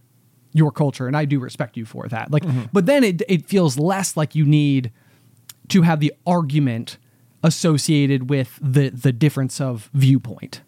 your culture and i do respect you for that. Like but then it it feels less like you need to have the argument associated with the the difference of viewpoint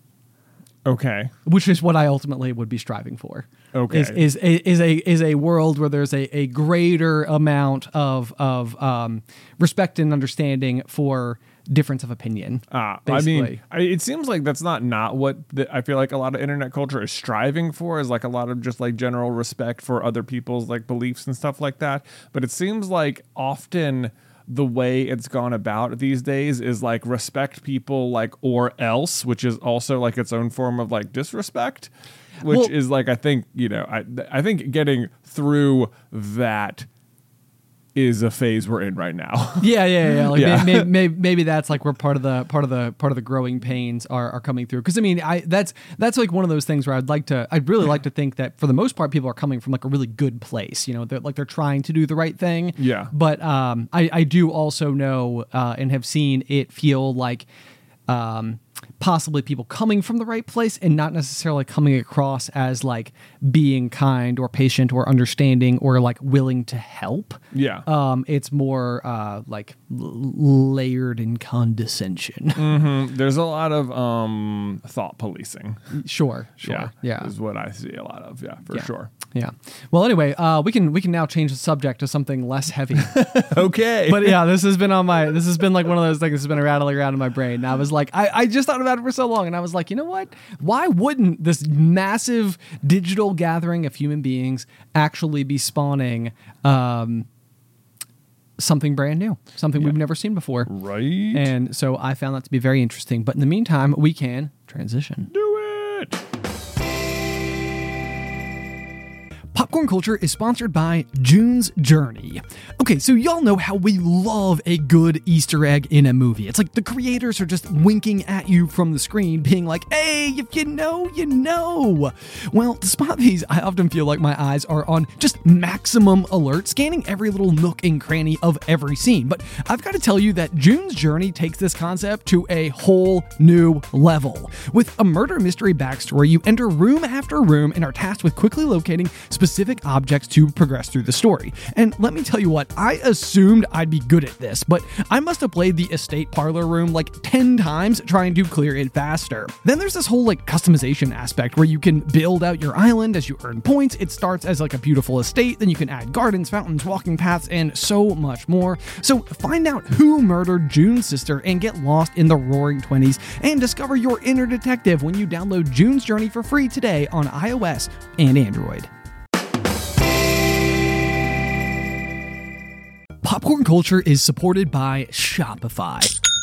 Okay.
which is what I ultimately would be striving for.
Okay.
is is is a is a world where there's a, a greater amount of of um, respect and understanding for difference of opinion.
Ah, I mean, I, it seems like that's not not what the, I feel like a lot of internet culture is striving for. Is like a lot of just like general respect for other people's like beliefs and stuff like that. But it seems like often the way it's gone about these days is like respect people like or else, which is also like its own form of like disrespect. Which
Well-
is like I think you know I I think getting through that is a phase we're in right now. [LAUGHS]
yeah, yeah, yeah. Like
Yeah.
Maybe, maybe, maybe that's like where part of the part of the part of the growing pains are, are coming through. Because I mean, I that's that's like one of those things where I'd like to, I'd really like to think that for the most part, people are coming from like a really good place. You know, they're like they're trying to do the right thing.
Yeah.
But um, I I do also know uh, and have seen it feel like um possibly people coming from the right place and not necessarily coming across as like being kind or patient or understanding or like willing to help
Yeah.
um it's more uh like l- layered in condescension [LAUGHS]
Mhm. There's a lot of um thought policing.
sure sure yeah
is what I see a lot of. Yeah, for
Yeah.
sure.
Yeah well anyway uh we can we can now change the subject to something less heavy [LAUGHS]
Okay,
but yeah this has been on my this has been like one of those things that's been rattling around in my brain and i was like i i just thought about it for so long, and I was like, you know what? Why wouldn't this massive digital gathering of human beings actually be spawning um, something brand new, something we've never seen before?
Right.
And so I found that to be very interesting. But in the meantime, we can transition.
do
Popcorn Culture is sponsored by June's Journey. Okay, so y'all know how we love a good Easter egg in a movie. It's like the creators are just winking at you from the screen, being like, hey, if you know, you know. Well, to spot these, I often feel like my eyes are on just maximum alert, scanning every little nook and cranny of every scene. But I've got to tell you that June's Journey takes this concept to a whole new level. With a murder mystery backstory, you enter room after room and are tasked with quickly locating specific objects to progress through the story. And let me tell you what, I assumed I'd be good at this, but I must have played the estate parlor room like 10 times trying to clear it faster. Then there's this whole like customization aspect where you can build out your island as you earn points. It starts as like a beautiful estate, then you can add gardens, fountains, walking paths, and so much more. So find out who murdered June's sister and get lost in the roaring 20s and discover your inner detective when you download June's Journey for free today on iOS and Android. Popcorn Culture is supported by Shopify.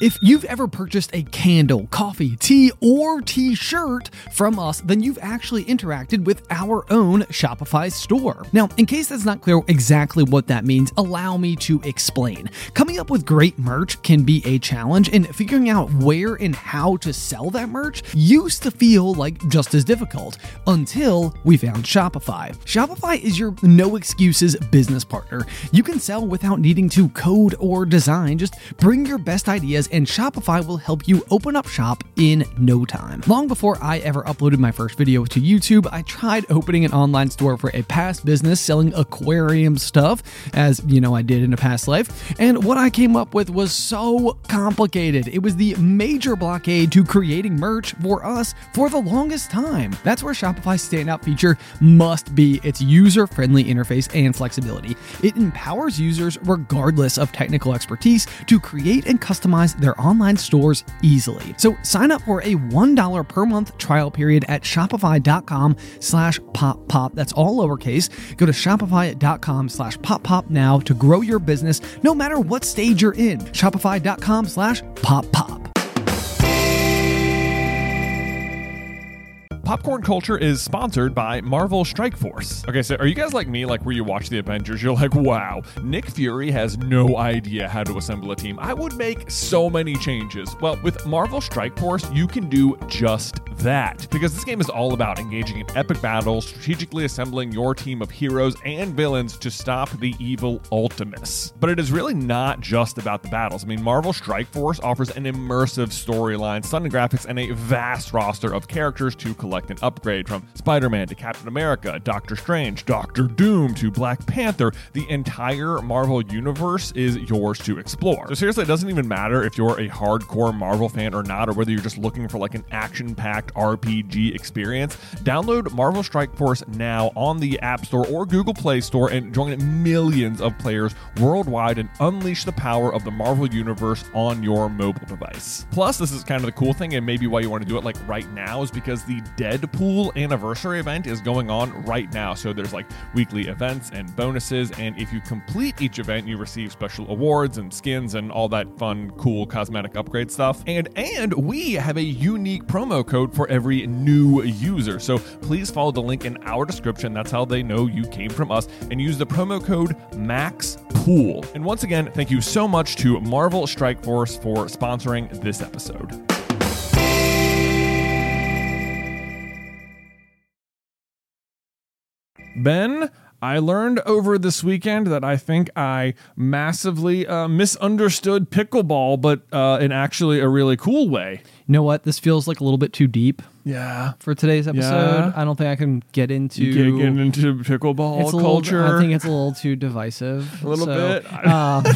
If you've ever purchased a candle, coffee, tea, or t shirt from us, then you've actually interacted with our own Shopify store. Now, in case that's not clear exactly what that means, allow me to explain. Coming up with great merch can be a challenge, and figuring out where and how to sell that merch used to feel like just as difficult until we found Shopify. Shopify is your no excuses business partner. You can sell without needing to code or design, just bring your best ideas and Shopify will help you open up shop in no time. Long before I ever uploaded my first video to YouTube, I tried opening an online store for a past business selling aquarium stuff, as you know I did in a past life, and what I came up with was so complicated. It was the major blockade to creating merch for us for the longest time. That's where Shopify's standout feature must be its user friendly interface and flexibility. It empowers users, regardless of technical expertise, to create and customize their online stores easily. So sign up for a $1 per month trial period at shopify.com slash pop pop. That's all lowercase. Go to shopify.com slash pop pop now to grow your business no matter what stage you're in. Shopify.com slash pop pop.
Popcorn Culture is sponsored by Marvel Strike Force. Okay, so are you guys like me, like where you watch the Avengers, you're like, wow, Nick Fury has no idea how to assemble a team. I would make so many changes. Well, with Marvel Strike Force, you can do just that. Because this game is all about engaging in epic battles, strategically assembling your team of heroes and villains to stop the evil Ultimus. But it is really not just about the battles. I mean, Marvel Strike Force offers an immersive storyline, stunning graphics, and a vast roster of characters to collect and upgrade from Spider Man to Captain America, Doctor Strange, Doctor Doom to Black Panther. The entire Marvel universe is yours to explore. So, seriously, it doesn't even matter if you're a hardcore Marvel fan or not, or whether you're just looking for like an action packed RPG experience. Download Marvel Strike Force now on the App Store or Google Play Store and join millions of players worldwide and unleash the power of the Marvel Universe on your mobile device. Plus, this is kind of the cool thing, and maybe why you want to do it like right now is because the Deadpool anniversary event is going on right now. So there's like weekly events and bonuses, and if you complete each event, you receive special awards and skins and all that fun, cool cosmetic upgrade stuff. And and we have a unique promo code for every new user. So please follow the link in our description. That's how they know you came from us, and use the promo code MAXPOOL. And once again, thank you so much to Marvel Strike Force for sponsoring this episode. Ben, I learned over this weekend that I think I massively uh, misunderstood pickleball, but uh, in actually a really cool way.
You know what? This feels like a little bit too deep
Yeah.
for today's episode.
Yeah.
I don't think I can get into
You get, get into pickleball culture.
Little, I think it's a little too divisive. [LAUGHS]
A little
So,
bit. [LAUGHS]
Um, [LAUGHS]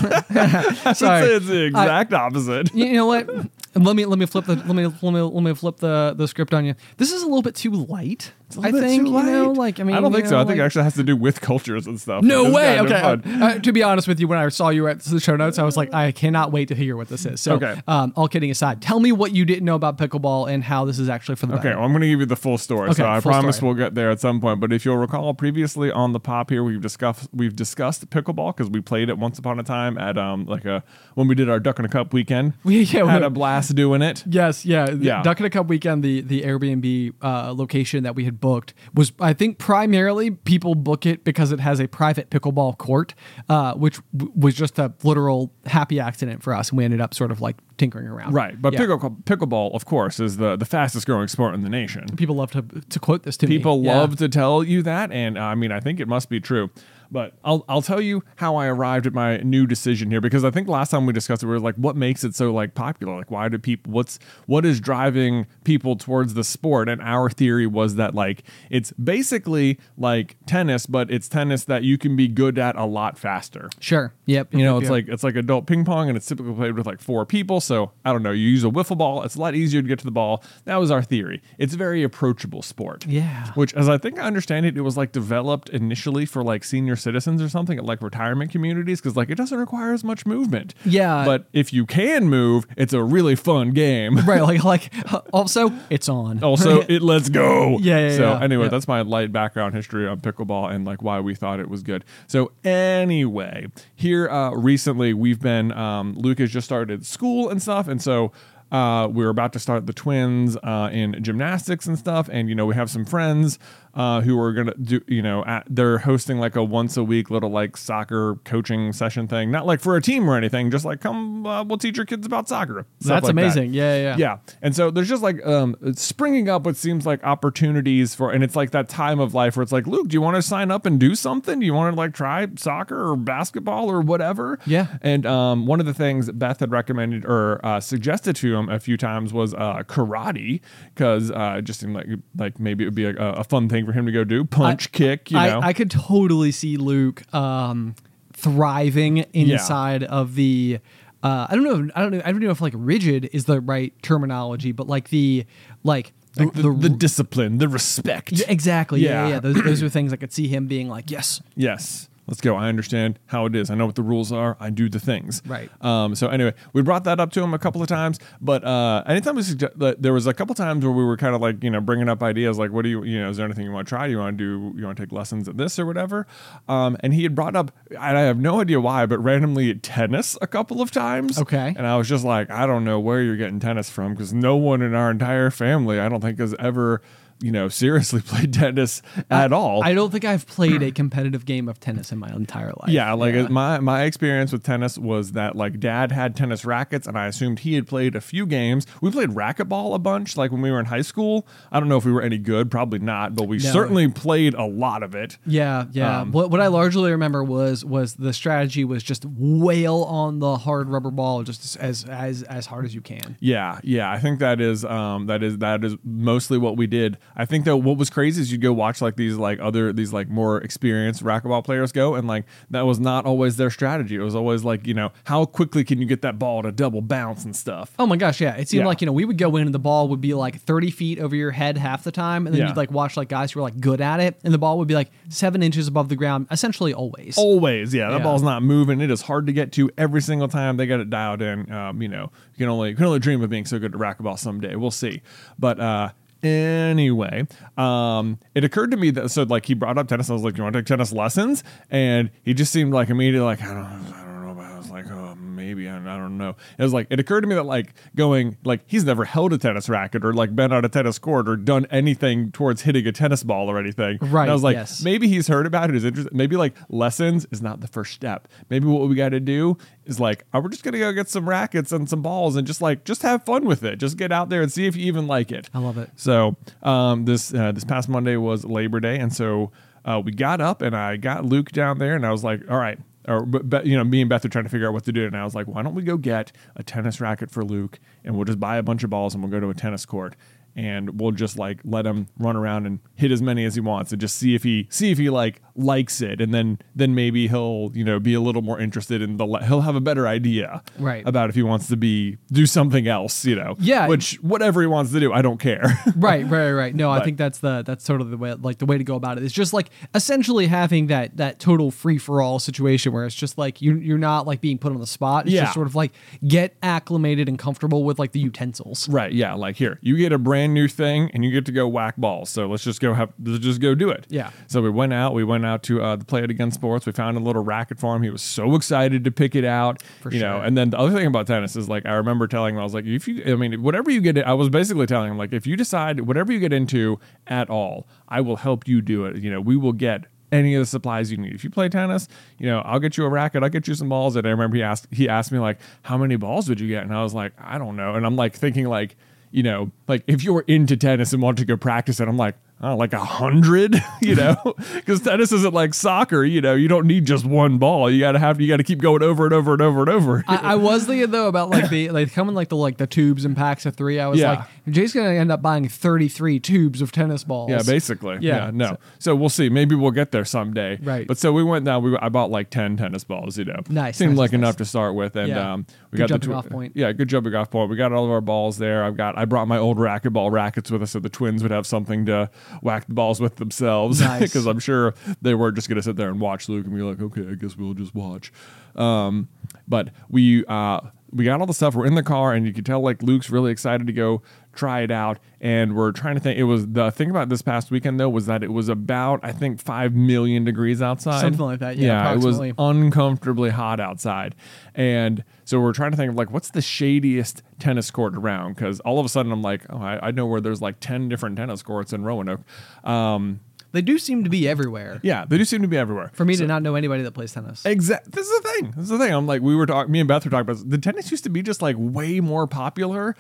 I
sorry.
say it's the exact opposite.
you know what? Let me let me flip the let me let me let me flip the the script on you. This is a little bit too light
It's a little
I
bit
think,
too
you know, like, I mean,
I don't
you
think so.
know,
I think it actually has to do with cultures and stuff.
No way. Okay. Uh, to be honest with you, when I saw you at the show notes, I was like, I cannot wait to hear what this is. So,
Okay.
um, all kidding aside, tell me what you didn't know about pickleball and how this is actually for the
Okay, well, I'm going to give you the full story.
Okay,
so I
full
promise
story.
we'll get there at some point. But if you'll recall, previously on the pop here, we've discussed we've discussed pickleball because we played it once upon a time at um like a when we did our Duck in a Cup weekend. [LAUGHS]
We- yeah,
had
we-
a blast doing it.
Yes, yeah,
Yeah.
Duck in a Cup weekend, the the Airbnb uh, location that we had booked was, I think, primarily people book it because it has a private pickleball court, uh, which w- was just a literal happy accident for us, and we ended up sort of like tinkering around.
Right, but
Yeah.
pickle, pickleball, of course, is the, the fastest growing sport in the nation.
people love to to quote this to me.
People
Yeah.
love to tell you that, and uh, I mean, I think it must be true. But I'll I'll tell you how I arrived at my new decision here because I think last time we discussed it, we were like, what makes it so like popular? Like, why do people? What's what is driving people towards the sport? And our theory was that like it's basically like tennis, but it's tennis that you can be good at a lot faster.
Sure. Yep.
You know, it's
yep.
like it's like adult ping pong, and it's typically played with like four people. So I don't know. You use a wiffle ball; it's a lot easier to get to the ball. That was our theory. It's a very approachable sport.
Yeah.
Which, as I think I understand it, it was like developed initially for like senior citizens or something at like retirement communities because like it doesn't require as much movement.
Yeah.
But if you can move, it's a really fun game. [LAUGHS]
right. Like like. [LAUGHS] Also, it's on.
Also, [LAUGHS] it lets go.
Yeah, yeah,
So
yeah.
anyway,
Yeah.
that's my light background history on pickleball and like why we thought it was good. So anyway, here uh, recently we've been um, Luke has just started school and stuff, and so. Uh, we are about to start the twins uh, in gymnastics and stuff, and you know we have some friends uh, who are gonna do. You know, at, they're hosting like a once a week little like soccer coaching session thing, not like for a team or anything, just like come, uh, we'll teach your kids about soccer.
That's
like
amazing. Yeah, yeah, yeah.
Yeah. And so there's just like um springing up what seems like opportunities for and it's like that time of life where it's like, Luke, do you want to sign up and do something? Do you want to like try soccer or basketball or whatever?
Yeah.
And um one of the things Beth had recommended or uh, suggested to him a few times was uh karate because uh it just seemed like like maybe it would be a, a fun thing for him to go do. Punch, kick, you know.
I, I could totally see Luke um, thriving inside of the. Uh, I don't know. I don't know. I don't know if like rigid is the right terminology, but like the like the,
Like the, the discipline, the respect.
Yeah, exactly. Yeah, yeah.
Yeah.
yeah. Those, those are things I could see him being like, yes,
Yes. Let's go. I understand how it is. I know what the rules are. I do the things.
Right.
Um, so anyway, we brought that up to him a couple of times, but uh, anytime we suggest, there was a couple times where we were kind of like, you know, bringing up ideas like, what do you, you know, is there anything you want to try? Do you want to do, you want to take lessons at this or whatever? Um, and he had brought up, and I have no idea why, but randomly tennis a couple of times.
Okay.
And I was just like, I don't know where you're getting tennis from because no one in our entire family, I don't think, has ever, you know, seriously [LAUGHS] played tennis at all.
I don't think I've played a competitive game of tennis in my entire life.
Yeah, like uh, my my experience with tennis was that like dad had tennis rackets and I assumed he had played a few games. We played racquetball a bunch like when we were in high school. I don't know if we were any good, probably not, but we
No.
certainly played a lot of it.
Yeah, yeah.
Um,
what what I largely remember was was the strategy was just wail on the hard rubber ball just as as as hard as you can.
Yeah, yeah, I think that is um that is that is mostly what we did. I think that what was crazy is you'd go watch like these like other these like more experienced racquetball players go and like that was not always their strategy. It was always like, you know, how quickly can you get that ball to double bounce and stuff.
Oh my gosh, yeah. It seemed
Yeah.
like, you know, we would go in and the ball would be like 30 feet over your head half the time. And then
Yeah.
you'd like watch like guys who were like good at it. And the ball would be like seven inches above the ground, essentially always.
Always, yeah. That
Yeah.
ball's not moving. It is hard to get to every single time they got it dialed in. Um, you know, you can only you can only dream of being so good at racquetball someday. We'll see. But uh anyway, um, it occurred to me that so like he brought up tennis. I was like, "You want to take tennis lessons?" And he just seemed like immediately like, "I don't, I don't know." But I was like, "Oh, maybe I, I don't know." It was like it occurred to me that like going like he's never held a tennis racket or like been on a tennis court or done anything towards hitting a tennis ball or anything. And
Right,
I was like,
yes.
maybe he's heard about it. Is interested. Maybe like lessons is not the first step. Maybe what we got to do is like, oh, we're just gonna go get some rackets and some balls and just like just have fun with it. Just get out there and see if you even like it.
I love it.
So um, this uh, this past Monday was Labor Day, and so uh, we got up and I got Luke down there, and I was like, all right. Or, but, you know, me and Beth are trying to figure out what to do, and I was like, why don't we go get a tennis racket for Luke, and we'll just buy a bunch of balls, and we'll go to a tennis court, and we'll just like let him run around and hit as many as he wants, and just see if he see if he like likes it, and then then maybe he'll you know be a little more interested in the. He'll have a better idea
Right.
about if he wants to be do something else. You know.
Yeah.
Which whatever he wants to do, I don't care. [LAUGHS]
right, right, right. No, I think that's the that's totally the way like the way to go about it. It's just like essentially having that that total free for all situation where it's just like you you're not like being put on the spot. It's
Yeah.
just sort of like get acclimated and comfortable with like the utensils.
Right. Yeah. Like here, you get a brand new thing and you get to go whack balls. So let's just go have let's just go do it.
Yeah.
So we went out. We went out to uh, the Play It Again Sports. We found a little racket for him. He was so excited to pick it out.
For
you know. And then the other thing about tennis is like I remember telling him I was like, if you, I mean, whatever you get, I was basically telling him like, if you decide whatever you get into at all, I will help you do it. You know, we will get any of the supplies you need. If you play tennis, you know, I'll get you a racket, I'll get you some balls. And I remember he asked he asked me like, how many balls would you get? And I was like, I don't know. And I'm like thinking like, you know, like if you were into tennis and wanted to go practice it, I'm like, oh, like a hundred, [LAUGHS] you know, [LAUGHS] because tennis isn't like soccer. You know, you don't need just one ball. You gotta have you gotta keep going over and over and over and over.
I, I was thinking though about like the like coming like the like the tubes and packs of three. I was
Yeah.
like, Jay's gonna end up buying thirty three tubes of tennis balls.
Yeah, basically.
Yeah,
Yeah, no.
so-
So, we'll see. Maybe we'll get there someday.
Right.
But so we went down. We I bought like ten tennis balls. You know,
Nice,
Seemed
nice,
like
nice,
enough to start with, and
Yeah.
um, we
Good
got
jumping
the
off point.
Yeah, good jumping off point. We got all of our balls there. I've got. I brought my old racquetball rackets with us, so the twins would have something to whack the balls with themselves. [LAUGHS]
Nice.
Because I'm sure they weren't just gonna sit there and watch Luke and be like, okay, I guess we'll just watch. Um, but we uh we got all the stuff. We're in the car, and you can tell like Luke's really excited to go try it out. And we're trying to think. It was the thing about this past weekend though was that it was about I think five million degrees outside,
Something like that, yeah,
it was uncomfortably hot outside, and so we're trying to think of like what's the shadiest tennis court around? Because all of a sudden I'm like, oh, I, I know where there's like ten different tennis courts in Roanoke. Um,
They do seem to be everywhere.
yeah, they do seem to be everywhere.
For me to not know anybody that plays tennis.
Exactly. This is the thing. This is the thing. I'm like, we were talking. Me and Beth were talking about. This. The tennis used to be just like way more popular,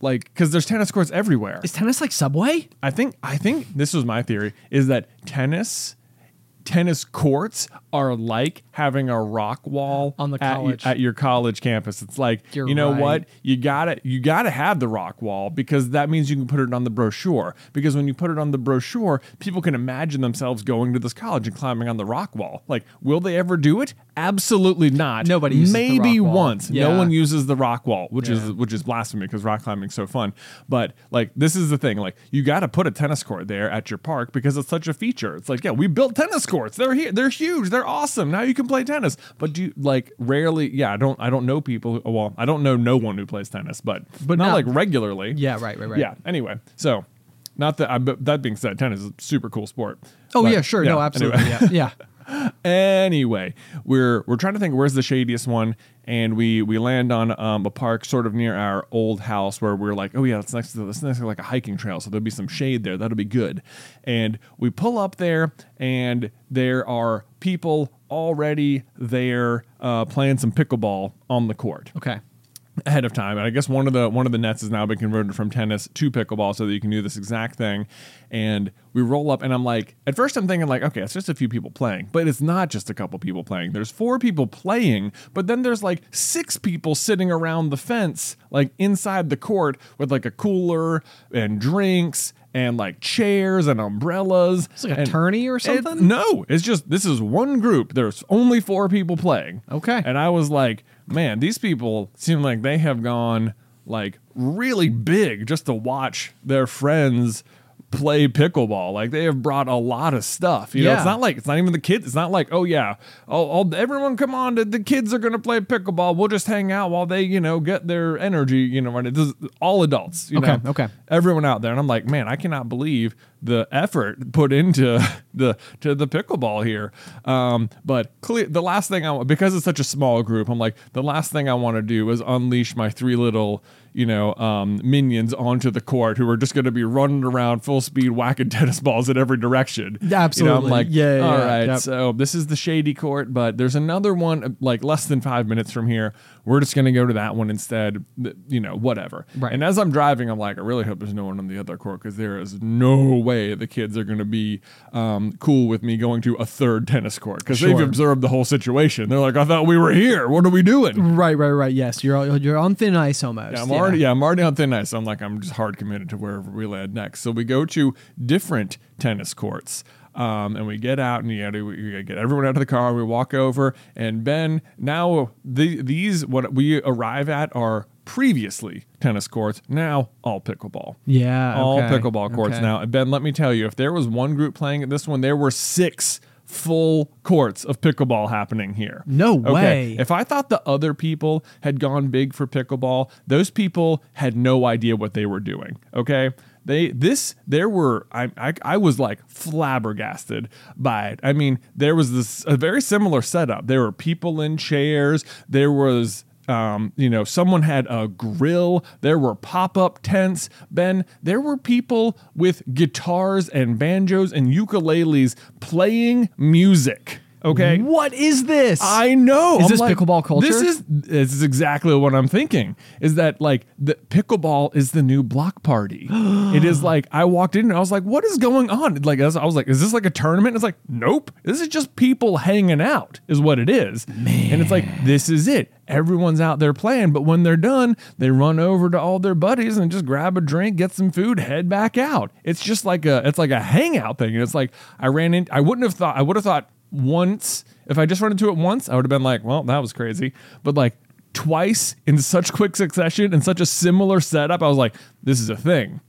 like because there's tennis courts everywhere.
Is tennis like Subway?
I think. I think this was my theory is that tennis, tennis courts are like having a rock wall
On the college.
at your college campus. It's like
You're
you know
right.
what you gotta you gotta have the rock wall because that means you can put it on the brochure. Because when you put it on the brochure, people can imagine themselves going to this college and climbing on the rock wall. Like, will they ever do it? Absolutely not.
Nobody uses the
maybe
rock wall.
once.
Yeah.
No one uses the rock wall, which
Yeah.
is which is blasphemy because rock climbing's so fun. But like this is the thing, like you got to put a tennis court there at your park because it's such a feature. It's like, yeah, we built tennis courts. They're here. They're huge. They're awesome. Now you can play tennis. But do you like rarely? Yeah, I don't. I don't know people. Who, well, I don't know no one who plays tennis, but
But
not
not-
like regularly.
Yeah, right, right, right.
Yeah. Anyway, so not that. I, but that being said, tennis is a super cool sport.
Oh
But,
yeah, sure. no, absolutely.
anyway.
Yeah. Yeah. [LAUGHS]
Anyway, we're we're trying to think where's the shadiest one, and we we land on um, a park sort of near our old house where we're like, oh yeah, it's next to this next to like a hiking trail, so there'll be some shade there. That'll be good. And we pull up there, and there are people already there uh, playing some pickleball on the court
Okay.
Ahead of time. And I guess one of the one of the nets has now been converted from tennis to pickleball so that you can do this exact thing. And we roll up and I'm like, at first I'm thinking like, okay, it's just a few people playing. But it's not just a couple people playing. There's four people playing, but then there's like six people sitting around the fence, like inside the court with like a cooler and drinks and like chairs and umbrellas.
It's like a tourney or
It-
something?
no, it's just this is one group. There's only four people playing.
Okay.
And I was like, man, these people seem like they have gone like really big just to watch their friends play pickleball. Like they have brought a lot of stuff. You know, it's not like it's not even the kids. It's not like, oh yeah, oh, oh everyone come on, the, the kids are gonna play pickleball. We'll just hang out while they, you know, get their energy, you know, right. This is all adults, you
Okay,
know.
okay.
Everyone out there. And I'm like, man, I cannot believe the effort put into [LAUGHS] the to the pickleball here. Um, but clear, the last thing I want because it's such a small group, I'm like the last thing I want to do is unleash my three little you know um, minions onto the court who are just going to be running around full speed whacking [LAUGHS] tennis balls in every direction. You know, I'm like,
Yeah, yeah,
all
yeah.
right,
Yep.
so this is the shady court, but there's another one like less than five minutes from here. We're just going to go to that one instead. You know, whatever.
Right.
And as I'm driving, I'm like, I really hope there's no one on the other court because there is no way the kids are going to be um, cool with me going to a third tennis court because they've observed the whole situation. They're like, I thought we were here. What are we doing?
Right, right, right. Yes, you're you're on thin ice almost.
Yeah, I'm already yeah, I'm already on thin ice. I'm like, I'm just hard committed to wherever we land next. So we go to different tennis courts. Um, and we get out and you know, we get everyone out of the car. We walk over, and Ben. Now the, these what we arrive at are previously tennis courts. Now all pickleball.
Yeah,
all pickleball courts
okay.
now. And Ben, let me tell you, if there was one group playing at this one, there were six full courts of pickleball happening here.
No
Okay.
way.
If I thought the other people had gone big for pickleball, those people had no idea what they were doing. Okay. They this there were I, I I was like flabbergasted by it. I mean, there was this a very similar setup. There were people in chairs. There was um, you know, someone had a grill. There were pop up tents. Ben, there were people with guitars and banjos and ukuleles playing music. Okay.
What is this?
I know.
Is
I'm
this
like,
pickleball culture?
This is this is exactly what I'm thinking. Is that like the pickleball is the new block party? [GASPS] it is like I walked in and I was like, what is going on? Like I was, I was like, is this like a tournament? It's like, nope. This is just people hanging out, is what it is. Man. And it's like this is it. Everyone's out there playing, but when they're done, they run over to all their buddies and just grab a drink, get some food, head back out. It's just like a it's like a hangout thing. And it's like I ran in. I wouldn't have thought. I would have thought once if I just run into it once, I would have been like, well, that was crazy. But like twice in such quick succession in such a similar setup, I was like, this is a thing.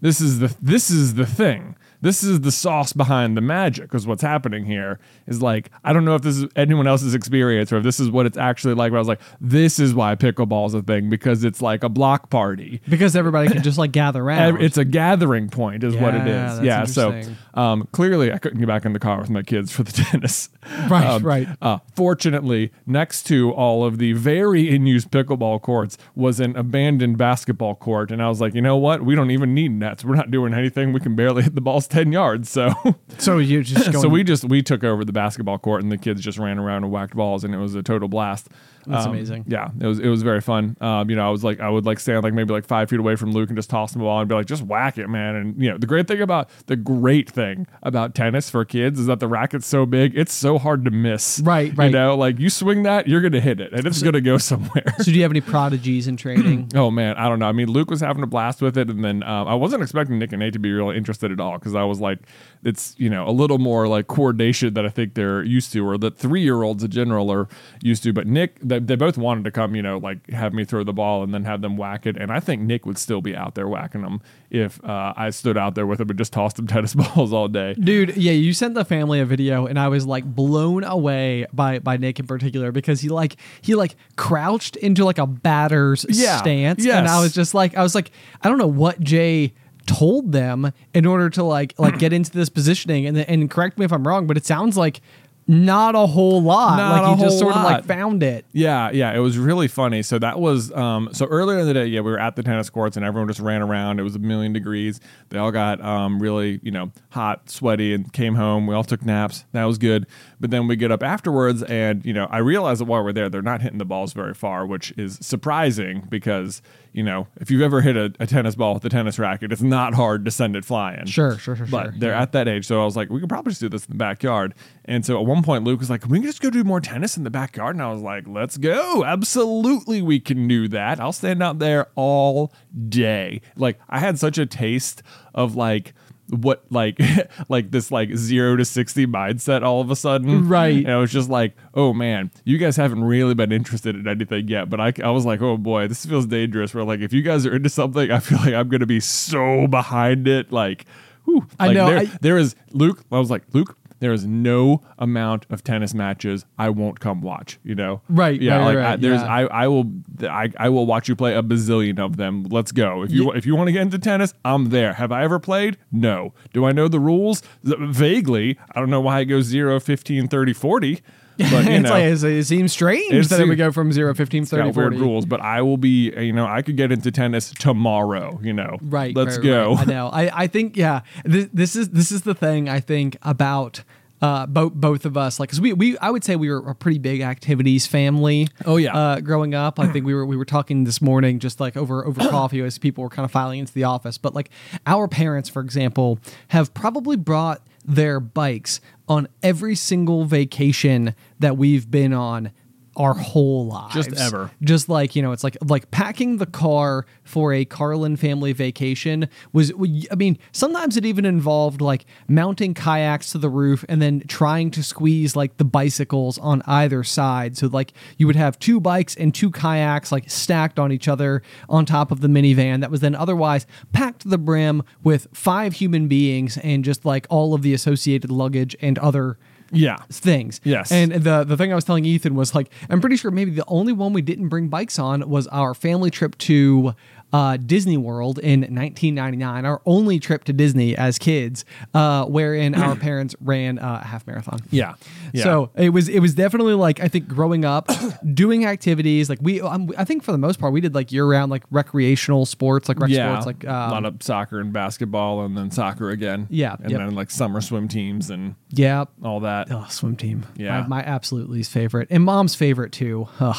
This is the this is the thing. This is the sauce behind the magic because what's happening here is like I don't know if this is anyone else's experience or if this is what it's actually like. But I was like, this is why pickleball is a thing because it's like a block party.
because everybody can just like gather [LAUGHS] around.
It's a gathering point, is what it
Yeah,
is. yeah. So, um, clearly, I couldn't get back in the car with my kids for the [LAUGHS] tennis.
Right,
Um,
right.
Uh, fortunately, next to all of the very in use pickleball courts was an abandoned basketball court, and I was like, you know what? We don't even need nets. We're not doing anything. We can barely hit the balls ten yards. So,
so you just [LAUGHS] going,
so we just we took over the basketball court, and the kids just ran around and whacked balls, and it was a total blast.
That's
Um,
amazing.
Yeah, it was it was very fun. Um, you know, I was like I would like stand like maybe like five feet away from Luke and just toss him a ball and be like, just whack it, man. And you know, the great thing about the great thing about tennis for kids is that the racket's so big, it's so hard to miss.
Right, right.
You know, like you swing that, you're gonna hit it, and it's gonna go [LAUGHS] somewhere.
so do you have any prodigies in training? [CLEARS THROAT]
Oh man, I don't know. I mean, Luke was having a blast with it, and then um, I wasn't expecting Nick and Nate to be really interested at all because I was like, it's you know a little more like coordination that I think they're used to, or that three year olds in general are used to. But Nick, they, they both wanted to come, you know, like have me throw the ball and then have them whack it, and I think Nick would still be out there whacking them if uh, I stood out there with him and just tossed him [LAUGHS] tennis balls all day.
Dude, yeah, you sent the family a video and I was like blown away by by Nick in particular because he like he like crouched into like a batter's
Yeah,
stance and I was just like I was like I don't know what Jay told them in order to like like get into this positioning and and correct me if I'm wrong but it sounds like not a whole lot
Not
like he just sort of like found it
Yeah, yeah, it was really funny. So that was um so earlier in the day, yeah, we were at the tennis courts and everyone just ran around. It was a million degrees. They all got um really, you know, hot, sweaty and came home. We all took naps. That was good. But then we get up afterwards and, you know, I realize that while we're there, they're not hitting the balls very far, which is surprising because, you know, if you've ever hit a, a tennis ball with a tennis racket, it's not hard to send it flying.
Sure, sure, sure,
But
sure.
they're at that age. So I was like, we could probably just do this in the backyard. And so at one point, Luke was like, can we just go do more tennis in the backyard? And I was like, let's go. Absolutely, we can do that. I'll stand out there all day. Like, I had such a taste of like, what like [LAUGHS] like this like zero to 60 mindset all of a sudden
Right.
and i was just like oh man you guys haven't really been interested in anything yet but i, I was like oh boy this feels dangerous where like if you guys are into something i feel like i'm gonna be so behind it like whew.
I
Like,
know,
there,
I-
there is Luke. I was like, Luke, there is no amount of tennis matches I won't come watch. You know,
Right,
Yeah,
right,
like
right,
I, there's,
yeah.
I, I will, I, I will watch you play a bazillion of them. Let's go. If you, if you want to get into tennis, I'm there. Have I ever played? No. Do I know the rules? Vaguely. I don't know why it goes 0, 15, 30, 40. [LAUGHS] But you
it's
know,
like it seems strange
It's-
that it would go from 0 15
it's
30
got weird
40
rules, but I will be, you know, I could get into tennis tomorrow, you know.
Right.
Let's
right,
go.
right. I know. I, I think yeah. This, this is this is the thing I think about uh, both both of us. Like, cause we we I would say we were a pretty big activities family.
Oh, yeah.
Uh, growing up, I think we were we were talking this morning just like over over [COUGHS] coffee as people were kind of filing into the office. But like our parents, for example, have probably brought their bikes on every single vacation that we've been on our whole lives.
Just ever.
Just like, you know, it's like like packing the car for a Carlin family vacation was I mean, sometimes it even involved like mounting kayaks to the roof and then trying to squeeze like the bicycles on either side. So like you would have two bikes and two kayaks like stacked on each other on top of the minivan that was then otherwise packed to the brim with five human beings and just like all of the associated luggage and other
Yeah.
things.
Yes.
And the the thing I was telling Ethan was like, I'm pretty sure maybe the only one we didn't bring bikes on was our family trip to uh, Disney World in 1999, our only trip to Disney as kids, uh, wherein our [CLEARS THROAT] parents ran uh, a half marathon.
Yeah. Yeah.
So it was it was definitely like I think growing up, [COUGHS] doing activities like we um, I think for the most part we did like year round like recreational sports like rec
yeah,
sports like
a
um,
lot of soccer and basketball, and then soccer again.
Yeah,
and
yep.
then like summer swim teams and
yeah
all that.
Oh, swim team.
Yeah.
my, my absolute least favorite, and mom's favorite too. Ugh.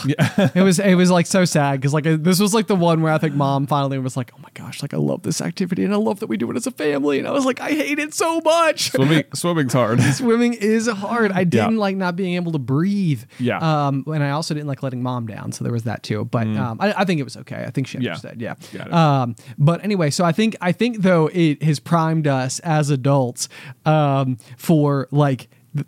it was it was like so sad because like this was like the one where I think [LAUGHS] mom finally I was like, oh my gosh, like I love this activity and I love that we do it as a family, and I was like, I hate it so much.
Swimming, [LAUGHS] swimming's hard. [LAUGHS]
Swimming is hard. I didn't like not being able to breathe.
Yeah.
Um, and I also didn't like letting mom down, so there was that too. But um, I, I think it was okay. I think she
Mm. Yeah.
understood. Yeah.
It.
Um, but anyway, so I think I think though it has primed us as adults um, for like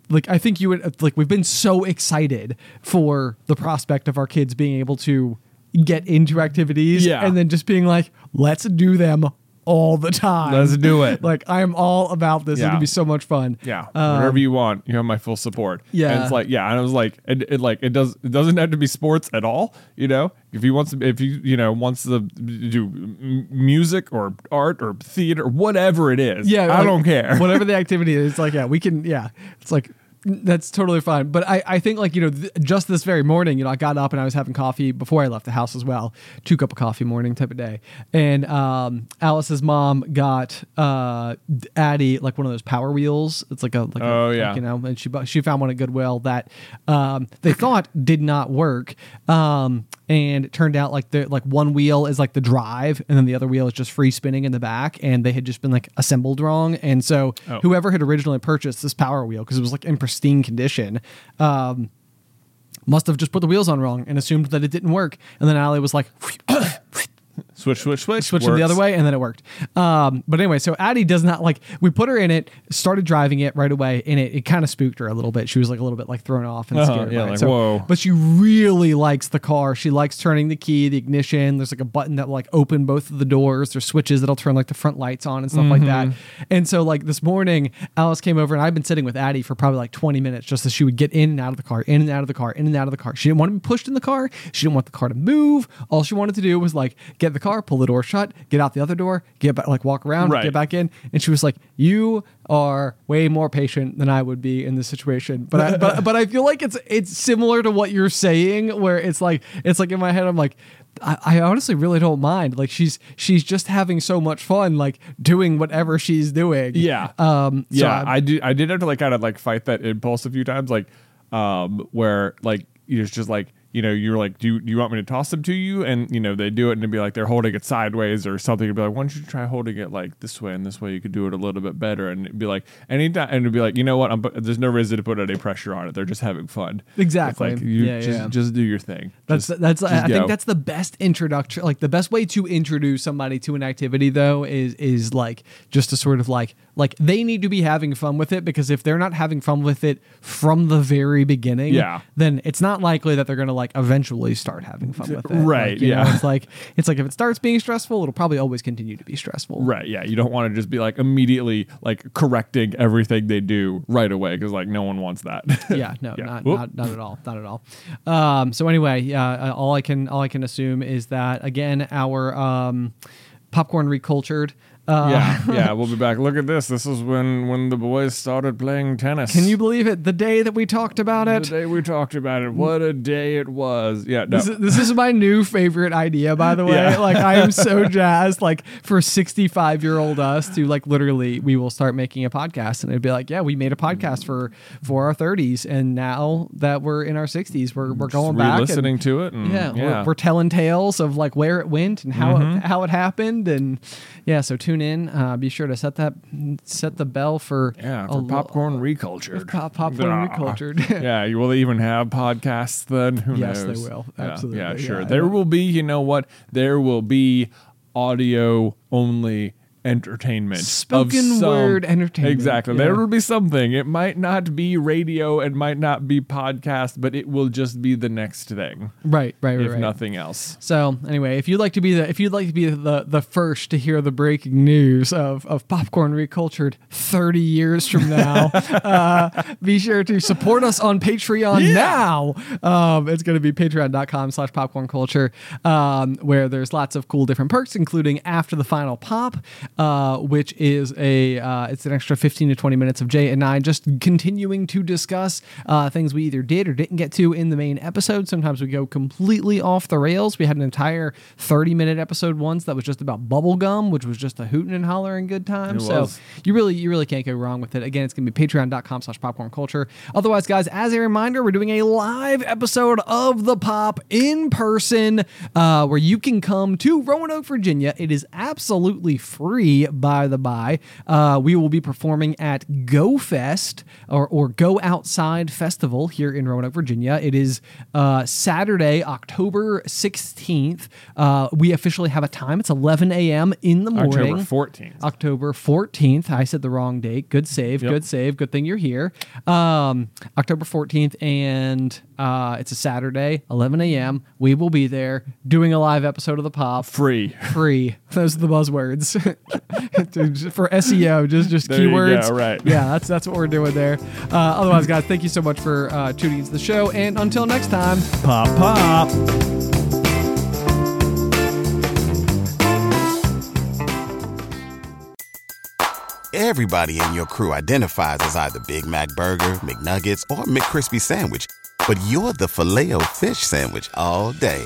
like I think you would like we've been so excited for the prospect of our kids being able to get into activities
Yeah.
and then just being like let's do them all the time
Let's do [LAUGHS] it.
like i'm all about this
Yeah.
it'll be so much fun
Yeah,
Um,
whatever you want, you have my full support.
Yeah.
and it's like yeah, and I was like, it, it like it does it doesn't have to be sports at all. You know, if he wants to, if you you know wants to do music or art or theater, whatever it is.
Yeah,
I
like,
don't care.
Whatever the [LAUGHS] activity is, like yeah, we can. Yeah, it's like that's totally fine. But I, I think like you know th- just this very morning, you know, I got up and I was having coffee before I left the house as well, two cup of coffee morning type of day. And um, Alice's mom got uh, Addie like one of those Power Wheels. It's like a like a,
Oh,
like,
yeah.
you know, and she she found one at Goodwill that um, they thought did not work. Um, and it turned out like the like one wheel is like the drive, and then the other wheel is just free spinning in the back, and they had just been like assembled wrong. And so
Oh.
whoever had originally purchased this Power Wheel because it was like in pristine condition. Um, must have just put the wheels on wrong and assumed that it didn't work. And then Allie was like, [CLEARS THROAT]
switch, switch, switch,
Switch it the other way, and then it worked. Um, but anyway, so Addie does not like. We put her in it, started driving it right away, and it, it kind of spooked her a little bit. She was like a little bit like thrown off and
Uh-huh,
scared.
yeah, like,
So-
whoa.
But she really likes the car. She likes turning the key, the ignition. There's like a button that will like open both of the doors. There's switches that'll turn like the front lights on and stuff like that.
Mm-hmm.
And so like this morning, Alice came over and I've been sitting with Addie for probably like 20 minutes just as she would get in and out of the car, in and out of the car, in and out of the car. She didn't want to be pushed in the car. She didn't want the car to move. All she wanted to do was like get the car, pull the door shut, get out the other door, get back, like walk around,
Right.
get back in. And she was like, "You are way more patient than I would be in this situation." But I, but but I feel like it's it's similar to what you're saying, where it's like it's like in my head, I'm like. I, I honestly really don't mind. Like she's she's just having so much fun, like doing whatever she's doing.
Yeah.
Um. so
yeah,
I'm-
I do. I did have to like kind of like fight that impulse a few times, like um, where like it's just like you know you're like, do you, do you want me to toss them to you? And you know they do it, and it'd be like they're holding it sideways or something. It'd be like, why don't you try holding it like this way and this way? You could do it a little bit better. And it'd be like anytime, and it'd be like, you know what? I'm, there's no reason to put any pressure on it. They're just having fun.
Exactly.
It's like you
Yeah,
just
yeah.
just do your thing.
That's
Just-
that's
just
I think that's the best introduction like the best way to introduce somebody to an activity though is is like just to sort of like like they need to be having fun with it because if they're not having fun with it from the very beginning
Yeah.
then it's not likely that they're going to like eventually start having fun with it
Right,
Like, you know,
yeah.
it's like it's like if it starts being stressful it'll probably always continue to be stressful
Right, yeah. You don't want to just be like immediately like correcting everything they do right away because like no one wants that. [LAUGHS]
yeah, no,
Yeah.
Not, not not at all, not at all. Um, so anyway, yeah, uh, all I can all I can assume is that again our um, popcorn recultured. Uh,
yeah, [LAUGHS] yeah, we'll be back. Look at this. This is when when the boys started playing tennis.
Can you believe it? The day that we talked about it.
The day we talked about it. What a day it was. Yeah, no.
This is, this is my new favorite idea, by the way.
Yeah.
Like I am so [LAUGHS] jazzed, like for sixty-five year old us to like literally, we will start making a podcast, and it'd be like, yeah, we made a podcast for for our thirties, and now that we're in our sixties, we're we're going back,
listening to it. And,
yeah,
yeah.
We're, we're telling tales of like where it went and how
Mm-hmm.
it, how it happened, and yeah. So tune in. Uh, be sure to set that set the bell for
Yeah, for
lo-
popcorn recultured. [LAUGHS]
Pop- popcorn
Ah.
recultured. [LAUGHS]
yeah, you will even have podcasts then. Who
Yes, they
knows?
will.
Yeah,
Absolutely,
Yeah, sure.
yeah.
There will be, you know what? There will be audio only entertainment.
Spoken
some-
word entertainment,
Exactly.
yeah.
There will be something. It might not be radio, it might not be podcast, but it will just be the next thing,
right, right, right.
if
right.
nothing else.
So anyway, if you'd like to be the if you'd like to be the the first to hear the breaking news of of popcorn recultured thirty years from now, [LAUGHS] uh, be sure to support us on Patreon now. Um, it's going to be patreon.com slash popcorn culture, um, where there's lots of cool different perks, including after the final pop, uh, which is a uh, it's an extra fifteen to twenty minutes of Jay and I just continuing to discuss uh, things we either did or didn't get to in the main episode. Sometimes we go completely off the rails. We had an entire 30 minute episode once that was just about bubblegum, which was just a hooting and hollering good time.
It
so
was.
you really you really can't go wrong with it. Again, it's gonna be patreon.com slash popcorn culture. Otherwise, guys, as a reminder, we're doing a live episode of the pop in person uh, where you can come to Roanoke, Virginia. It is absolutely free, by the by. Uh, we will be performing at Go Fest or, or Go Outside Festival here in Roanoke, Virginia. It is uh, Saturday, October 16th. Uh, we officially have a time. It's 11 a.m. in the morning.
October 14th.
October 14th. I said the wrong date. Good save.
Yep.
Good save. Good thing you're here. Um, October 14th, and uh, it's a Saturday, 11 a.m. We will be there doing a live episode of the Pop.
Free.
Free. Those are the buzzwords [LAUGHS] [LAUGHS] for SEO. Just just
There you go,
keywords.
right.
Yeah, that's that's what we're doing there. Uh, otherwise, guys, thank you so much for uh, tuning into the show, and until next time.
Pop, pop.
Everybody in your crew identifies as either Big Mac Burger, McNuggets, or McCrispy Sandwich. But you're the Filet-O-Fish Sandwich all day.